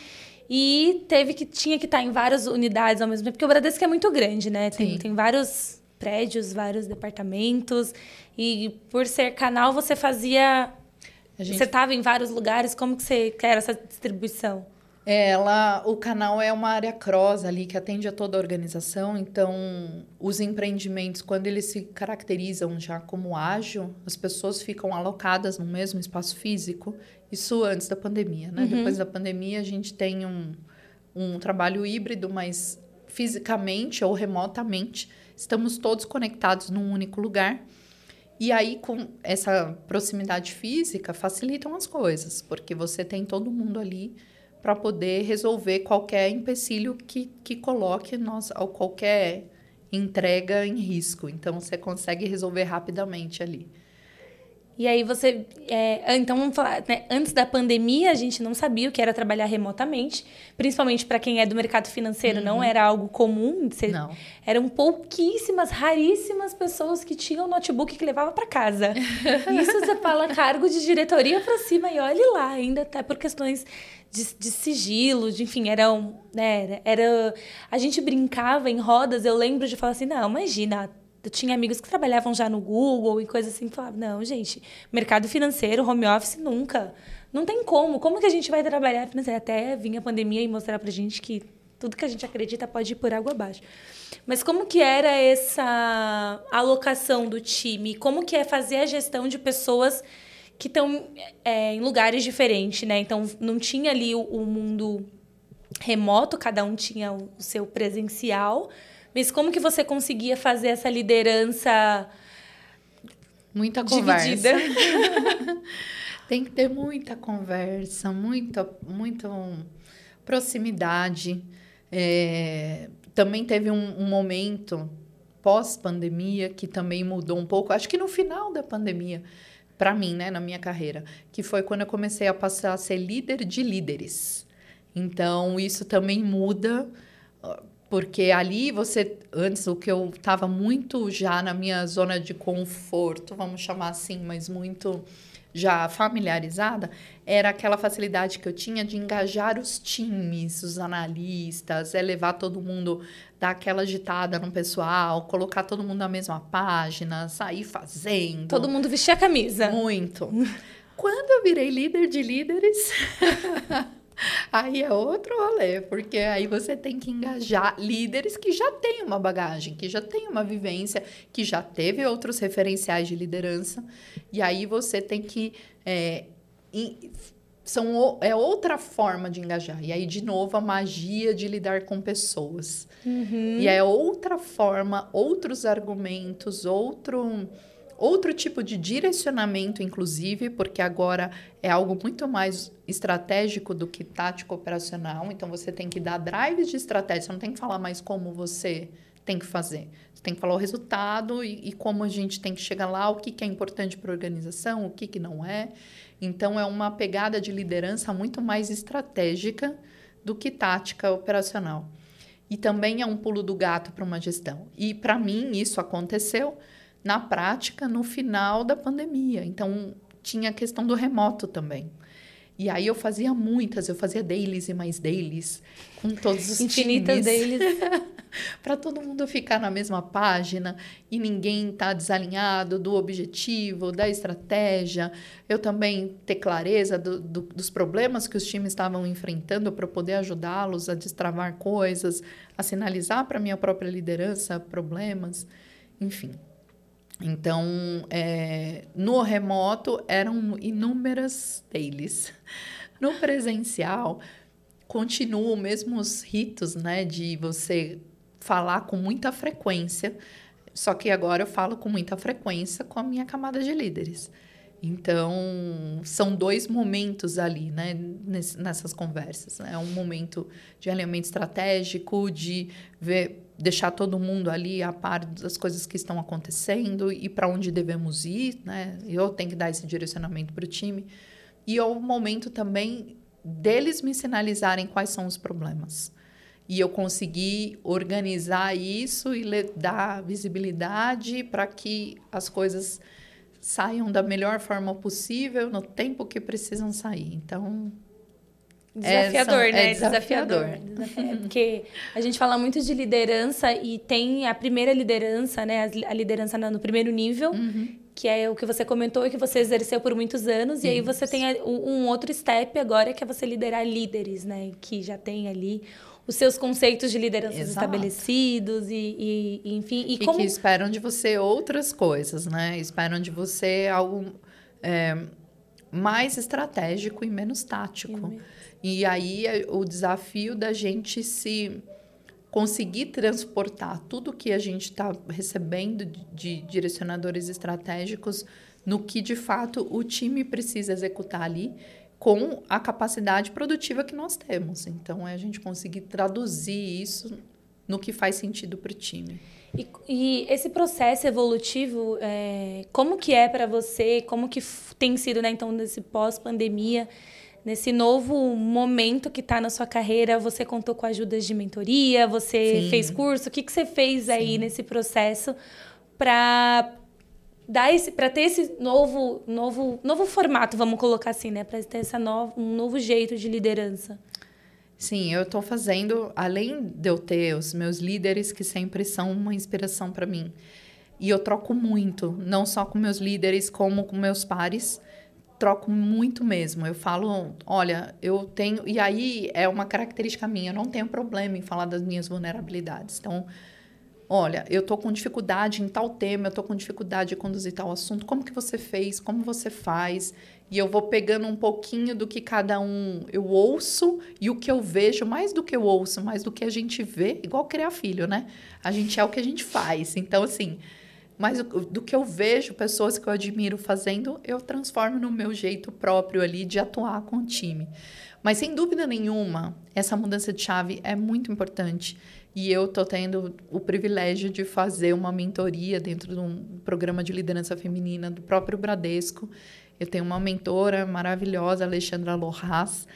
e teve que tinha que estar em várias unidades ao mesmo tempo, porque o Bradesco é muito grande, né? Tem, tem vários prédios, vários departamentos e por ser canal você fazia Gente... Você estava em vários lugares, como que você quer essa distribuição? É, ela, o canal é uma área cross ali que atende a toda a organização, então os empreendimentos, quando eles se caracterizam já como ágil, as pessoas ficam alocadas no mesmo espaço físico, isso antes da pandemia, né? Uhum. Depois da pandemia a gente tem um, um trabalho híbrido, mas fisicamente ou remotamente estamos todos conectados num único lugar. E aí, com essa proximidade física, facilitam as coisas, porque você tem todo mundo ali para poder resolver qualquer empecilho que, que coloque nós, ou qualquer entrega em risco. Então, você consegue resolver rapidamente ali. E aí você. É, então, vamos falar, né? antes da pandemia, a gente não sabia o que era trabalhar remotamente, principalmente para quem é do mercado financeiro, uhum. não era algo comum. Você, não. Eram pouquíssimas, raríssimas pessoas que tinham notebook que levava para casa. [LAUGHS] Isso você fala cargo de diretoria para cima e olhe lá, ainda até por questões de, de, sigilo, de, enfim, eram, né, era, a gente brincava em rodas, eu lembro de falar assim, não, imagina, eu tinha amigos que trabalhavam já no Google e coisas assim, falavam, não, gente, mercado financeiro, home office, nunca. Não tem como. Como que a gente vai trabalhar financeiro? Até vir a pandemia e mostrar pra gente que tudo que a gente acredita pode ir por água abaixo. Mas como que era essa alocação do time? Como que é fazer a gestão de pessoas que estão é, em lugares diferentes, né? Então, não tinha ali o, o mundo remoto, cada um tinha o seu presencial. Mas como que você conseguia fazer essa liderança Muita conversa. [LAUGHS] Tem que ter muita conversa, muita, muita proximidade. É, também teve um, um momento pós-pandemia que também mudou um pouco. Acho que no final da pandemia, para mim, né, na minha carreira, que foi quando eu comecei a passar a ser líder de líderes. Então, isso também muda porque ali você, antes, o que eu estava muito já na minha zona de conforto, vamos chamar assim, mas muito já familiarizada, era aquela facilidade que eu tinha de engajar os times, os analistas, é levar todo mundo, dar aquela agitada no pessoal, colocar todo mundo na mesma página, sair fazendo. Todo mundo vestir a camisa. Muito. Quando eu virei líder de líderes. [LAUGHS] [LAUGHS] Aí é outro rolê, porque aí você tem que engajar líderes que já têm uma bagagem, que já têm uma vivência, que já teve outros referenciais de liderança, e aí você tem que. É, são, é outra forma de engajar. E aí, de novo, a magia de lidar com pessoas. Uhum. E é outra forma, outros argumentos, outro outro tipo de direcionamento, inclusive, porque agora é algo muito mais estratégico do que tático operacional. Então, você tem que dar drives de estratégia, você não tem que falar mais como você tem que fazer. Você tem que falar o resultado e, e como a gente tem que chegar lá, o que, que é importante para a organização, o que, que não é. Então, é uma pegada de liderança muito mais estratégica do que tática operacional. E também é um pulo do gato para uma gestão. E, para mim, isso aconteceu na prática no final da pandemia. Então, tinha a questão do remoto também. E aí eu fazia muitas, eu fazia dailies e mais dailies com todos os Infinitas times. dailies. [LAUGHS] para todo mundo ficar na mesma página e ninguém estar tá desalinhado do objetivo, da estratégia. Eu também ter clareza do, do, dos problemas que os times estavam enfrentando para poder ajudá-los a destravar coisas, a sinalizar para minha própria liderança problemas, enfim. Então, é, no remoto eram inúmeras deles. No presencial, continuam os ritos, né, de você falar com muita frequência. Só que agora eu falo com muita frequência com a minha camada de líderes. Então, são dois momentos ali, né, nessas conversas. É um momento de alinhamento estratégico, de ver deixar todo mundo ali a par das coisas que estão acontecendo e para onde devemos ir, né? Eu tenho que dar esse direcionamento para o time. E é o momento também deles me sinalizarem quais são os problemas. E eu conseguir organizar isso e dar visibilidade para que as coisas saiam da melhor forma possível no tempo que precisam sair. Então, Desafiador, é, né? É desafiador. desafiador. Porque a gente fala muito de liderança e tem a primeira liderança, né? A liderança no primeiro nível, uhum. que é o que você comentou e que você exerceu por muitos anos. E aí você tem um outro step agora, que é você liderar líderes, né? Que já tem ali os seus conceitos de liderança estabelecidos e, e, enfim. E, e como... que esperam de você outras coisas, né? Esperam de você algo é, mais estratégico e menos tático. E aí é o desafio da gente se conseguir transportar tudo que a gente está recebendo de, de direcionadores estratégicos no que de fato o time precisa executar ali com a capacidade produtiva que nós temos. Então, é a gente conseguir traduzir isso no que faz sentido para o time. E, e, esse processo evolutivo, é, como que é para você? Como que tem sido, né, então, nesse pós-pandemia? Nesse novo momento que está na sua carreira, você contou com ajudas de mentoria, você Sim. fez curso, o que, que você fez Sim. aí nesse processo para dar esse para ter esse novo novo novo formato, vamos colocar assim, né, para ter essa nova, um novo jeito de liderança? Sim, eu estou fazendo, além de eu ter os meus líderes que sempre são uma inspiração para mim. E eu troco muito, não só com meus líderes, como com meus pares troco muito mesmo. Eu falo, olha, eu tenho. E aí é uma característica minha, eu não tenho problema em falar das minhas vulnerabilidades. Então, olha, eu tô com dificuldade em tal tema, eu tô com dificuldade de conduzir tal assunto. Como que você fez? Como você faz? E eu vou pegando um pouquinho do que cada um eu ouço e o que eu vejo, mais do que eu ouço, mais do que a gente vê, igual criar filho, né? A gente é o que a gente faz. Então, assim, mas do que eu vejo pessoas que eu admiro fazendo, eu transformo no meu jeito próprio ali de atuar com o time. Mas sem dúvida nenhuma, essa mudança de chave é muito importante. E eu estou tendo o privilégio de fazer uma mentoria dentro de um programa de liderança feminina do próprio Bradesco. Eu tenho uma mentora maravilhosa, Alexandra Lohas,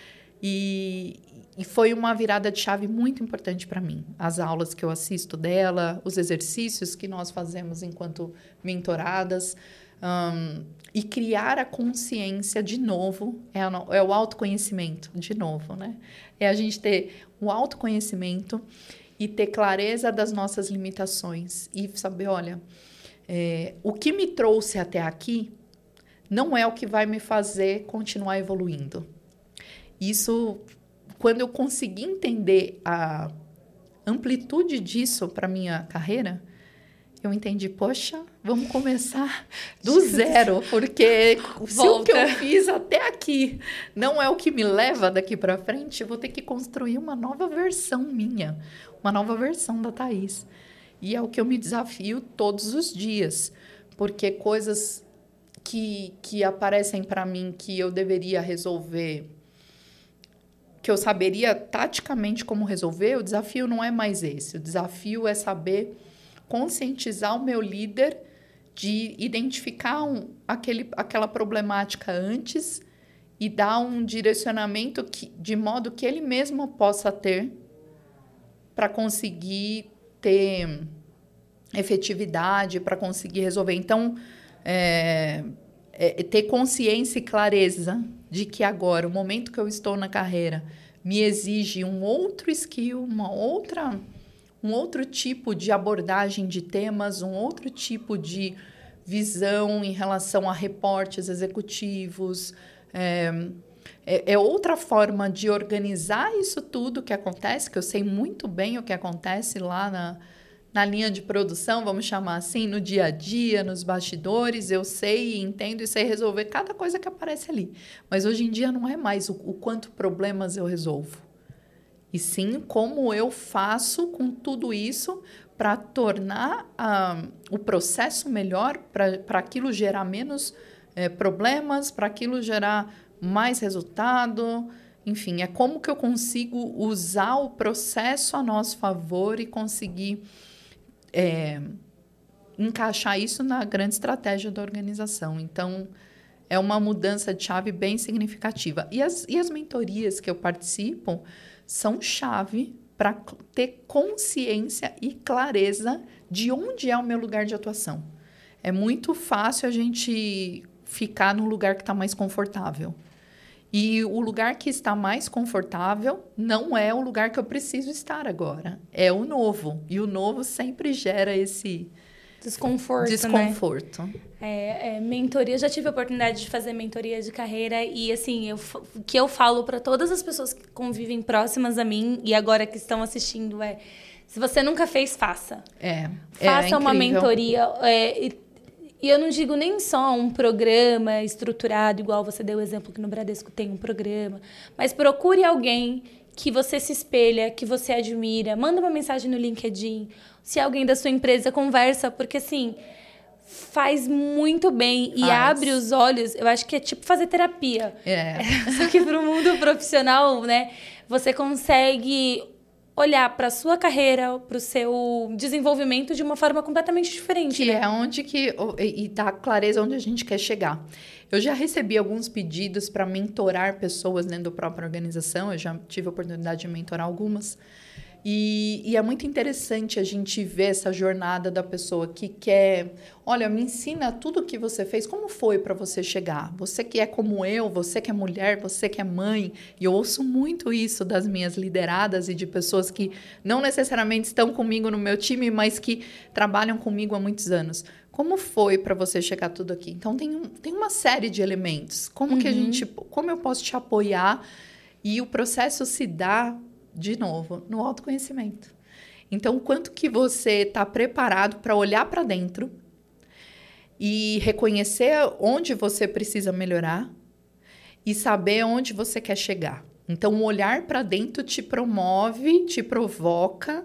e, e foi uma virada de chave muito importante para mim. As aulas que eu assisto dela, os exercícios que nós fazemos enquanto mentoradas. Um, e criar a consciência de novo é, é o autoconhecimento, de novo, né? É a gente ter o autoconhecimento e ter clareza das nossas limitações e saber, olha, é, o que me trouxe até aqui não é o que vai me fazer continuar evoluindo. Isso quando eu consegui entender a amplitude disso para minha carreira, eu entendi, poxa, vamos começar do [LAUGHS] zero, porque se o que eu fiz até aqui não é o que me leva daqui para frente, eu vou ter que construir uma nova versão minha, uma nova versão da Thaís. E é o que eu me desafio todos os dias, porque coisas que, que aparecem para mim que eu deveria resolver que eu saberia taticamente como resolver, o desafio não é mais esse. O desafio é saber conscientizar o meu líder de identificar um, aquele, aquela problemática antes e dar um direcionamento que, de modo que ele mesmo possa ter para conseguir ter efetividade, para conseguir resolver. Então, é, é, ter consciência e clareza de que agora, o momento que eu estou na carreira, me exige um outro skill, uma outra, um outro tipo de abordagem de temas, um outro tipo de visão em relação a reportes executivos. É, é, é, outra forma de organizar isso tudo que acontece, que eu sei muito bem o que acontece lá na, na linha de produção, vamos chamar assim, no dia a dia, nos bastidores, eu sei, entendo e sei resolver cada coisa que aparece ali. Mas hoje em dia não é mais o, o quanto problemas eu resolvo. E sim como eu faço com tudo isso para tornar uh, o processo melhor, para aquilo gerar menos é, problemas, para aquilo gerar mais resultado. Enfim, é como que eu consigo usar o processo a nosso favor e conseguir é, encaixar isso na grande estratégia da organização. Então, é uma mudança de chave bem significativa. E as, e as mentorias que eu participo são chave para ter consciência e clareza de onde é o meu lugar de atuação. É muito fácil a gente ficar no lugar que está mais confortável. E o lugar que está mais confortável não é o lugar que eu preciso estar agora. É o novo. E o novo sempre gera esse desconforto. Né? Desconforto. Né? É, é, mentoria, eu já tive a oportunidade de fazer mentoria de carreira e assim, eu, o que eu falo para todas as pessoas que convivem próximas a mim e agora que estão assistindo é se você nunca fez, faça. É. é faça é uma mentoria. É, e eu não digo nem só um programa estruturado, igual você deu o exemplo que no Bradesco tem um programa, mas procure alguém que você se espelha, que você admira, manda uma mensagem no LinkedIn, se alguém da sua empresa conversa, porque assim, faz muito bem e abre os olhos. Eu acho que é tipo fazer terapia. É. [LAUGHS] Só que para o mundo profissional, né, você consegue olhar para a sua carreira, para o seu desenvolvimento de uma forma completamente diferente. Que né? é onde que e dá clareza onde a gente quer chegar. Eu já recebi alguns pedidos para mentorar pessoas dentro da própria organização, eu já tive a oportunidade de mentorar algumas. E, e, é muito interessante a gente ver essa jornada da pessoa que quer. Olha, me ensina tudo o que você fez, como foi para você chegar? Você que é como eu, você que é mulher, você que é mãe. E eu ouço muito isso das minhas lideradas e de pessoas que não necessariamente estão comigo no meu time, mas que trabalham comigo há muitos anos. Como foi para você chegar tudo aqui? Então tem, um, tem uma série de elementos. Como uhum. que a uhum. gente, como eu posso te apoiar? E o processo se dá de novo, no autoconhecimento. Então, quanto que você está preparado para olhar para dentro e reconhecer onde você precisa melhorar e saber onde você quer chegar. Então, o olhar para dentro te promove, te provoca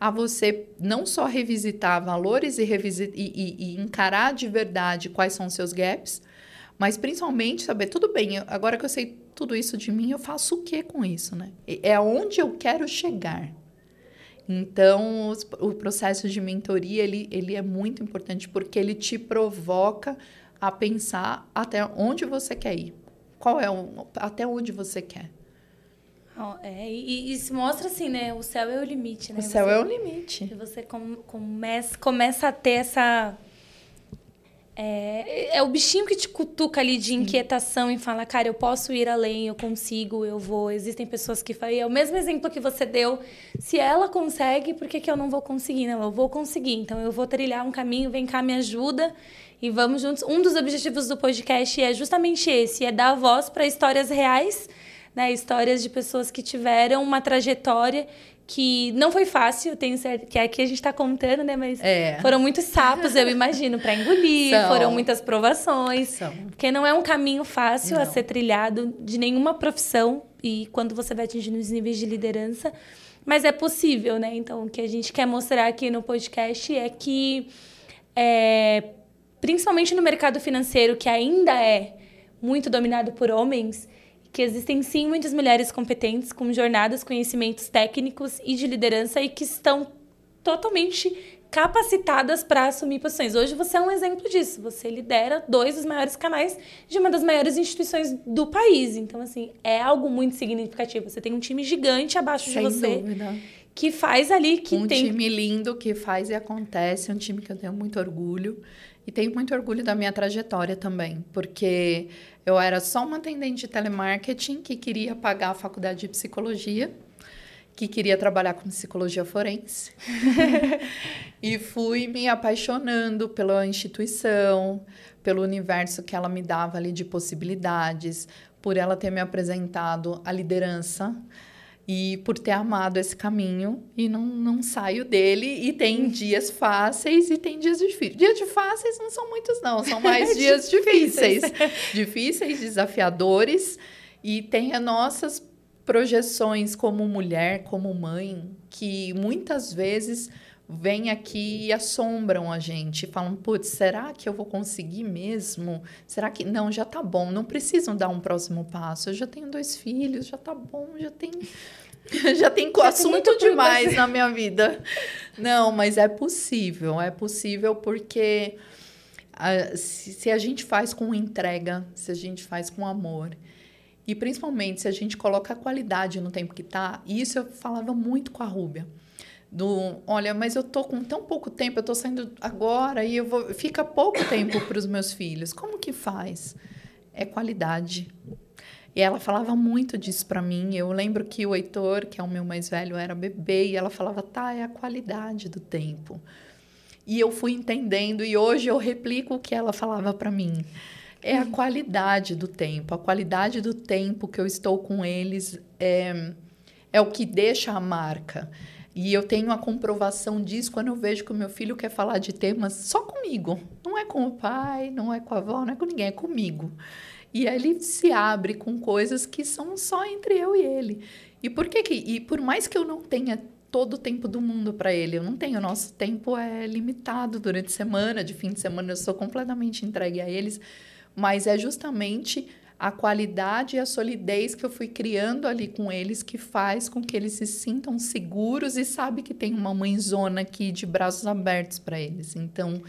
a você não só revisitar valores e, revisit e, e, e encarar de verdade quais são os seus gaps, mas principalmente saber, tudo bem, agora que eu sei tudo isso de mim, eu faço o que com isso, né? É onde eu quero chegar. Então, o processo de mentoria, ele, ele é muito importante porque ele te provoca a pensar até onde você quer ir. Qual é o, até onde você quer. É, e, e se mostra assim, né? O céu é o limite, né? O céu você, é o limite. Você com, começa, começa a ter essa é, é o bichinho que te cutuca ali de inquietação e fala, cara, eu posso ir além, eu consigo, eu vou. Existem pessoas que falam, é o mesmo exemplo que você deu. Se ela consegue, por que, que eu não vou conseguir? Não, eu vou conseguir. Então eu vou trilhar um caminho, vem cá, me ajuda e vamos juntos. Um dos objetivos do podcast é justamente esse: é dar voz para histórias reais, né? Histórias de pessoas que tiveram uma trajetória que não foi fácil, tenho certeza que aqui a gente está contando, né? Mas é. foram muitos sapos, eu imagino, para engolir, São. foram muitas provações. São. Porque não é um caminho fácil não. a ser trilhado de nenhuma profissão e quando você vai atingindo os níveis de liderança, mas é possível, né? Então, o que a gente quer mostrar aqui no podcast é que, é, principalmente no mercado financeiro, que ainda é muito dominado por homens, que existem sim muitas mulheres competentes com jornadas, conhecimentos técnicos e de liderança e que estão totalmente capacitadas para assumir posições. Hoje você é um exemplo disso. Você lidera dois dos maiores canais de uma das maiores instituições do país. Então, assim, é algo muito significativo. Você tem um time gigante abaixo Sem de você. Dúvida. Que faz ali que um tem. Um time lindo que faz e acontece, um time que eu tenho muito orgulho. E tenho muito orgulho da minha trajetória também, porque eu era só uma atendente de telemarketing que queria pagar a faculdade de psicologia, que queria trabalhar com psicologia forense. [LAUGHS] e fui me apaixonando pela instituição, pelo universo que ela me dava ali de possibilidades, por ela ter me apresentado a liderança e por ter amado esse caminho e não, não saio dele e tem dias fáceis e tem dias difíceis. Dias de fáceis não são muitos não, são [LAUGHS] mais dias difíceis. difíceis, desafiadores e tem as nossas projeções como mulher, como mãe, que muitas vezes vêm aqui e assombram a gente, falam, putz, será que eu vou conseguir mesmo? Será que não, já tá bom, não precisam dar um próximo passo. Eu já tenho dois filhos, já tá bom, já tem [LAUGHS] já tem [LAUGHS] já assunto tem demais na minha vida. Não, mas é possível, é possível porque a, se, se a gente faz com entrega, se a gente faz com amor, e principalmente se a gente coloca a qualidade no tempo que tá, e isso eu falava muito com a Rúbia do, olha, mas eu tô com tão pouco tempo, eu tô saindo agora e eu vou, fica pouco tempo para os meus filhos. Como que faz? É qualidade. E ela falava muito disso para mim. Eu lembro que o Heitor, que é o meu mais velho, era bebê e ela falava: "Tá, é a qualidade do tempo". E eu fui entendendo e hoje eu replico o que ela falava para mim. É a qualidade do tempo. A qualidade do tempo que eu estou com eles é, é o que deixa a marca. E eu tenho a comprovação disso quando eu vejo que o meu filho quer falar de temas só comigo. Não é com o pai, não é com a avó, não é com ninguém, é comigo. E ele se abre com coisas que são só entre eu e ele. E por que que e por mais que eu não tenha todo o tempo do mundo para ele, eu não tenho, nosso tempo é limitado durante a semana, de fim de semana eu sou completamente entregue a eles, mas é justamente a qualidade e a solidez que eu fui criando ali com eles que faz com que eles se sintam seguros e sabe que tem uma mãezona aqui de braços abertos para eles. Então,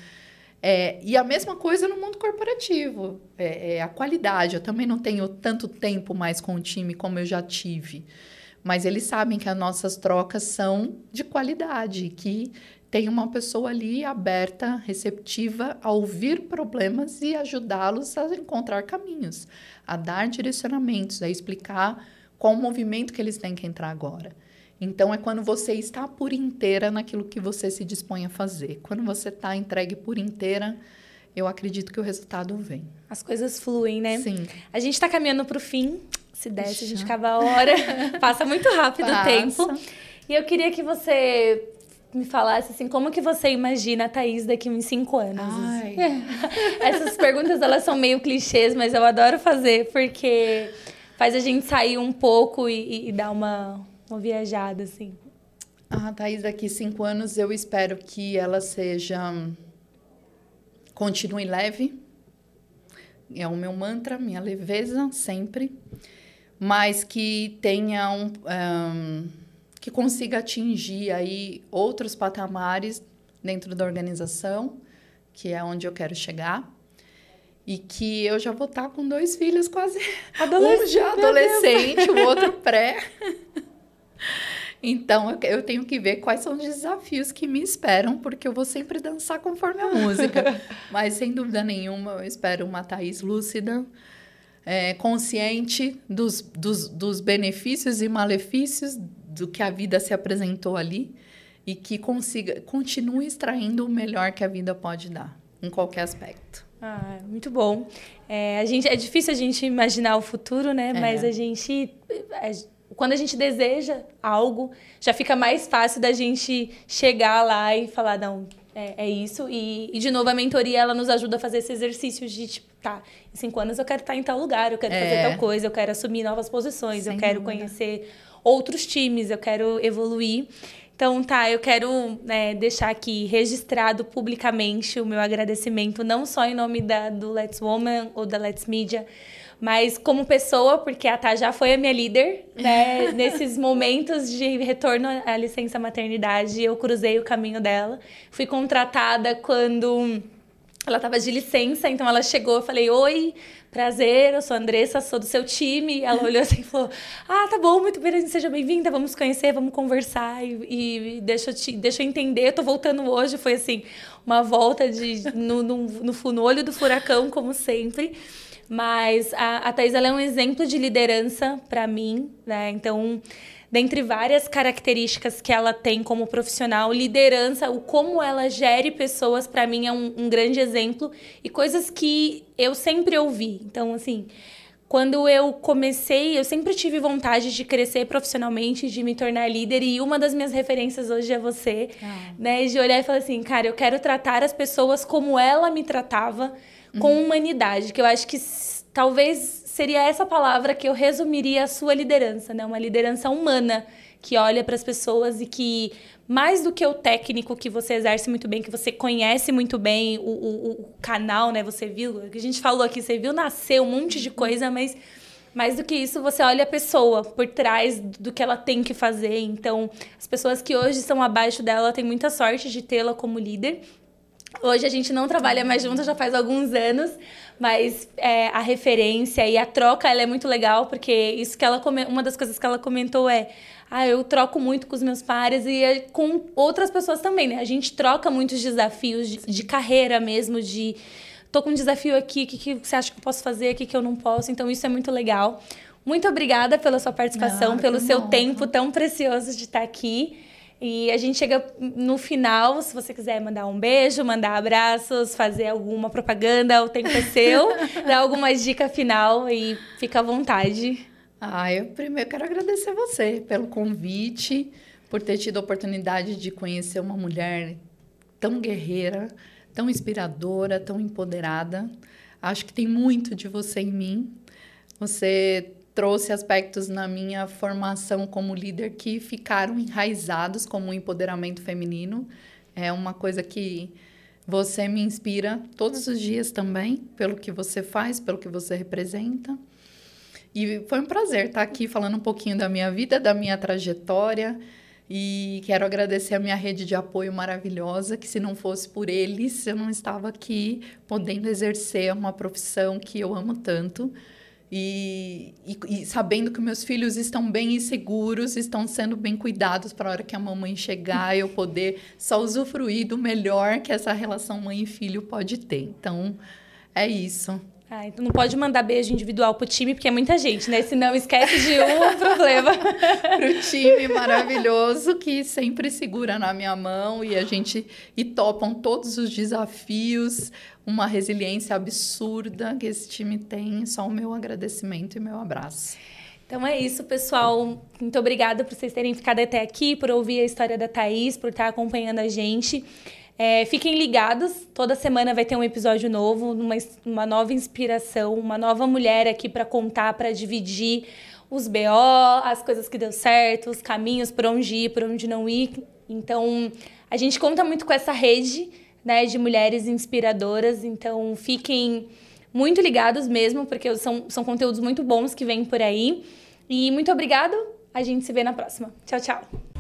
é, e a mesma coisa no mundo corporativo, é, é, a qualidade. Eu também não tenho tanto tempo mais com o time como eu já tive, Mas eles sabem que as nossas trocas são de qualidade, que tem uma pessoa ali aberta, receptiva a ouvir problemas e ajudá-los a encontrar caminhos, a dar direcionamentos, a explicar qual o movimento que eles têm que entrar agora. Então, é quando você está por inteira naquilo que você se dispõe a fazer. Quando você está entregue por inteira, eu acredito que o resultado vem. As coisas fluem, né? Sim. A gente está caminhando para o fim. Se desse, a gente ficava a hora. [LAUGHS] Passa muito rápido Passa. o tempo. E eu queria que você me falasse assim, como que você imagina a Thaís daqui uns cinco anos? Ai. [LAUGHS] Essas perguntas, elas são meio clichês, mas eu adoro fazer, porque faz a gente sair um pouco e, e dar uma, uma viajada, assim. A Thaís, daqui cinco anos, eu espero que ela seja. continue leve. É o meu mantra, minha leveza, sempre. Mas que tenha um. um que consiga atingir aí outros patamares dentro da organização, que é onde eu quero chegar. E que eu já vou estar com dois filhos quase. Um já adolescente, o outro pré. [LAUGHS] [LAUGHS] Então, eu tenho que ver quais são os desafios que me esperam, porque eu vou sempre dançar conforme a [LAUGHS] música. Mas, sem dúvida nenhuma, eu espero uma Thaís lúcida, é, consciente dos, dos, dos benefícios e malefícios do que a vida se apresentou ali e que consiga, continue extraindo o melhor que a vida pode dar, em qualquer aspecto. Ah, muito bom. É, a gente, é difícil a gente imaginar o futuro, né? É. Mas a gente quando a gente deseja algo, já fica mais fácil da gente chegar lá e falar, não, é, é isso. E, e, de novo, a mentoria, ela nos ajuda a fazer esse exercício de, tipo, tá, em cinco anos eu quero estar em tal lugar, eu quero é. fazer tal coisa, eu quero assumir novas posições, Sem eu quero dúvida. conhecer outros times, eu quero evoluir. Então, tá, eu quero né, deixar aqui registrado publicamente o meu agradecimento, não só em nome da, do Let's Woman ou da Let's Media, mas como pessoa, porque a Tá já foi a minha líder, né? [LAUGHS] Nesses momentos de retorno à licença maternidade, eu cruzei o caminho dela. Fui contratada quando ela estava de licença, então ela chegou, eu falei: "Oi, prazer, eu sou a Andressa, sou do seu time". Ela [LAUGHS] olhou assim e falou: "Ah, tá bom, muito bem, seja bem-vinda, vamos conhecer, vamos conversar e, e deixa eu te, deixa eu entender, eu tô voltando hoje". Foi assim, uma volta de no, no, no, no olho do furacão, como sempre. Mas a, a Thais ela é um exemplo de liderança para mim, né? Então, dentre várias características que ela tem como profissional, liderança, o como ela gere pessoas, para mim é um, um grande exemplo e coisas que eu sempre ouvi. Então, assim, quando eu comecei, eu sempre tive vontade de crescer profissionalmente, de me tornar líder, e uma das minhas referências hoje é você, ah. né? De olhar e falar assim, cara, eu quero tratar as pessoas como ela me tratava, com uhum. humanidade, que eu acho que talvez seria essa palavra que eu resumiria a sua liderança, né? Uma liderança humana que olha para as pessoas e que mais do que o técnico que você exerce muito bem, que você conhece muito bem o, o, o canal, né? Você viu, que a gente falou aqui, você viu nascer um monte de coisa, mas mais do que isso, você olha a pessoa por trás do que ela tem que fazer. Então, as pessoas que hoje estão abaixo dela têm muita sorte de tê-la como líder. Hoje a gente não trabalha mais juntas já faz alguns anos, mas é, a referência e a troca ela é muito legal, porque isso que ela come... uma das coisas que ela comentou é ah, eu troco muito com os meus pares e é com outras pessoas também, né? A gente troca muitos desafios de, de carreira mesmo, de tô com um desafio aqui, o que, que você acha que eu posso fazer, o que, que eu não posso. Então, isso é muito legal. Muito obrigada pela sua participação, pelo seu tempo tão precioso de estar aqui. E a gente chega no final, se você quiser mandar um beijo, mandar abraços, fazer alguma propaganda, o tempo é seu, [LAUGHS] dar alguma dica final e fica à vontade. Ah, eu primeiro quero agradecer você pelo convite, por ter tido a oportunidade de conhecer uma mulher tão guerreira, tão inspiradora, tão empoderada. Acho que tem muito de você em mim. Você trouxe aspectos na minha formação como líder que ficaram enraizados como o empoderamento feminino. É uma coisa que você me inspira todos os dias também, pelo que você faz, pelo que você representa. E foi um prazer estar aqui falando um pouquinho da minha vida, da minha trajetória. E quero agradecer a minha rede de apoio maravilhosa, que se não fosse por eles, eu não estava aqui podendo exercer uma profissão que eu amo tanto E, e, e, sabendo que meus filhos estão bem e seguros, estão sendo bem cuidados para a hora que a mamãe chegar, eu poder só usufruir do melhor que essa relação mãe e filho pode ter. Então, é isso. Ah, então não pode mandar beijo individual pro time, porque é muita gente, né? Senão esquece de um [LAUGHS] problema. pro time maravilhoso que sempre segura na minha mão e a gente e topam todos os desafios, uma resiliência absurda que esse time tem. Só o meu agradecimento e meu abraço. Então é isso, pessoal. Muito obrigada por vocês terem ficado até aqui, por ouvir a história da Thaís, por estar acompanhando a gente. É, fiquem ligados, toda semana vai ter um episódio novo, uma, uma nova inspiração, uma nova mulher aqui para contar, para dividir os BO, as coisas que deu certo, os caminhos por onde ir, por onde não ir. Então, a gente conta muito com essa rede né, de mulheres inspiradoras, então fiquem muito ligados mesmo, porque são, são conteúdos muito bons que vêm por aí. E muito obrigado, a gente se vê na próxima. Tchau, tchau.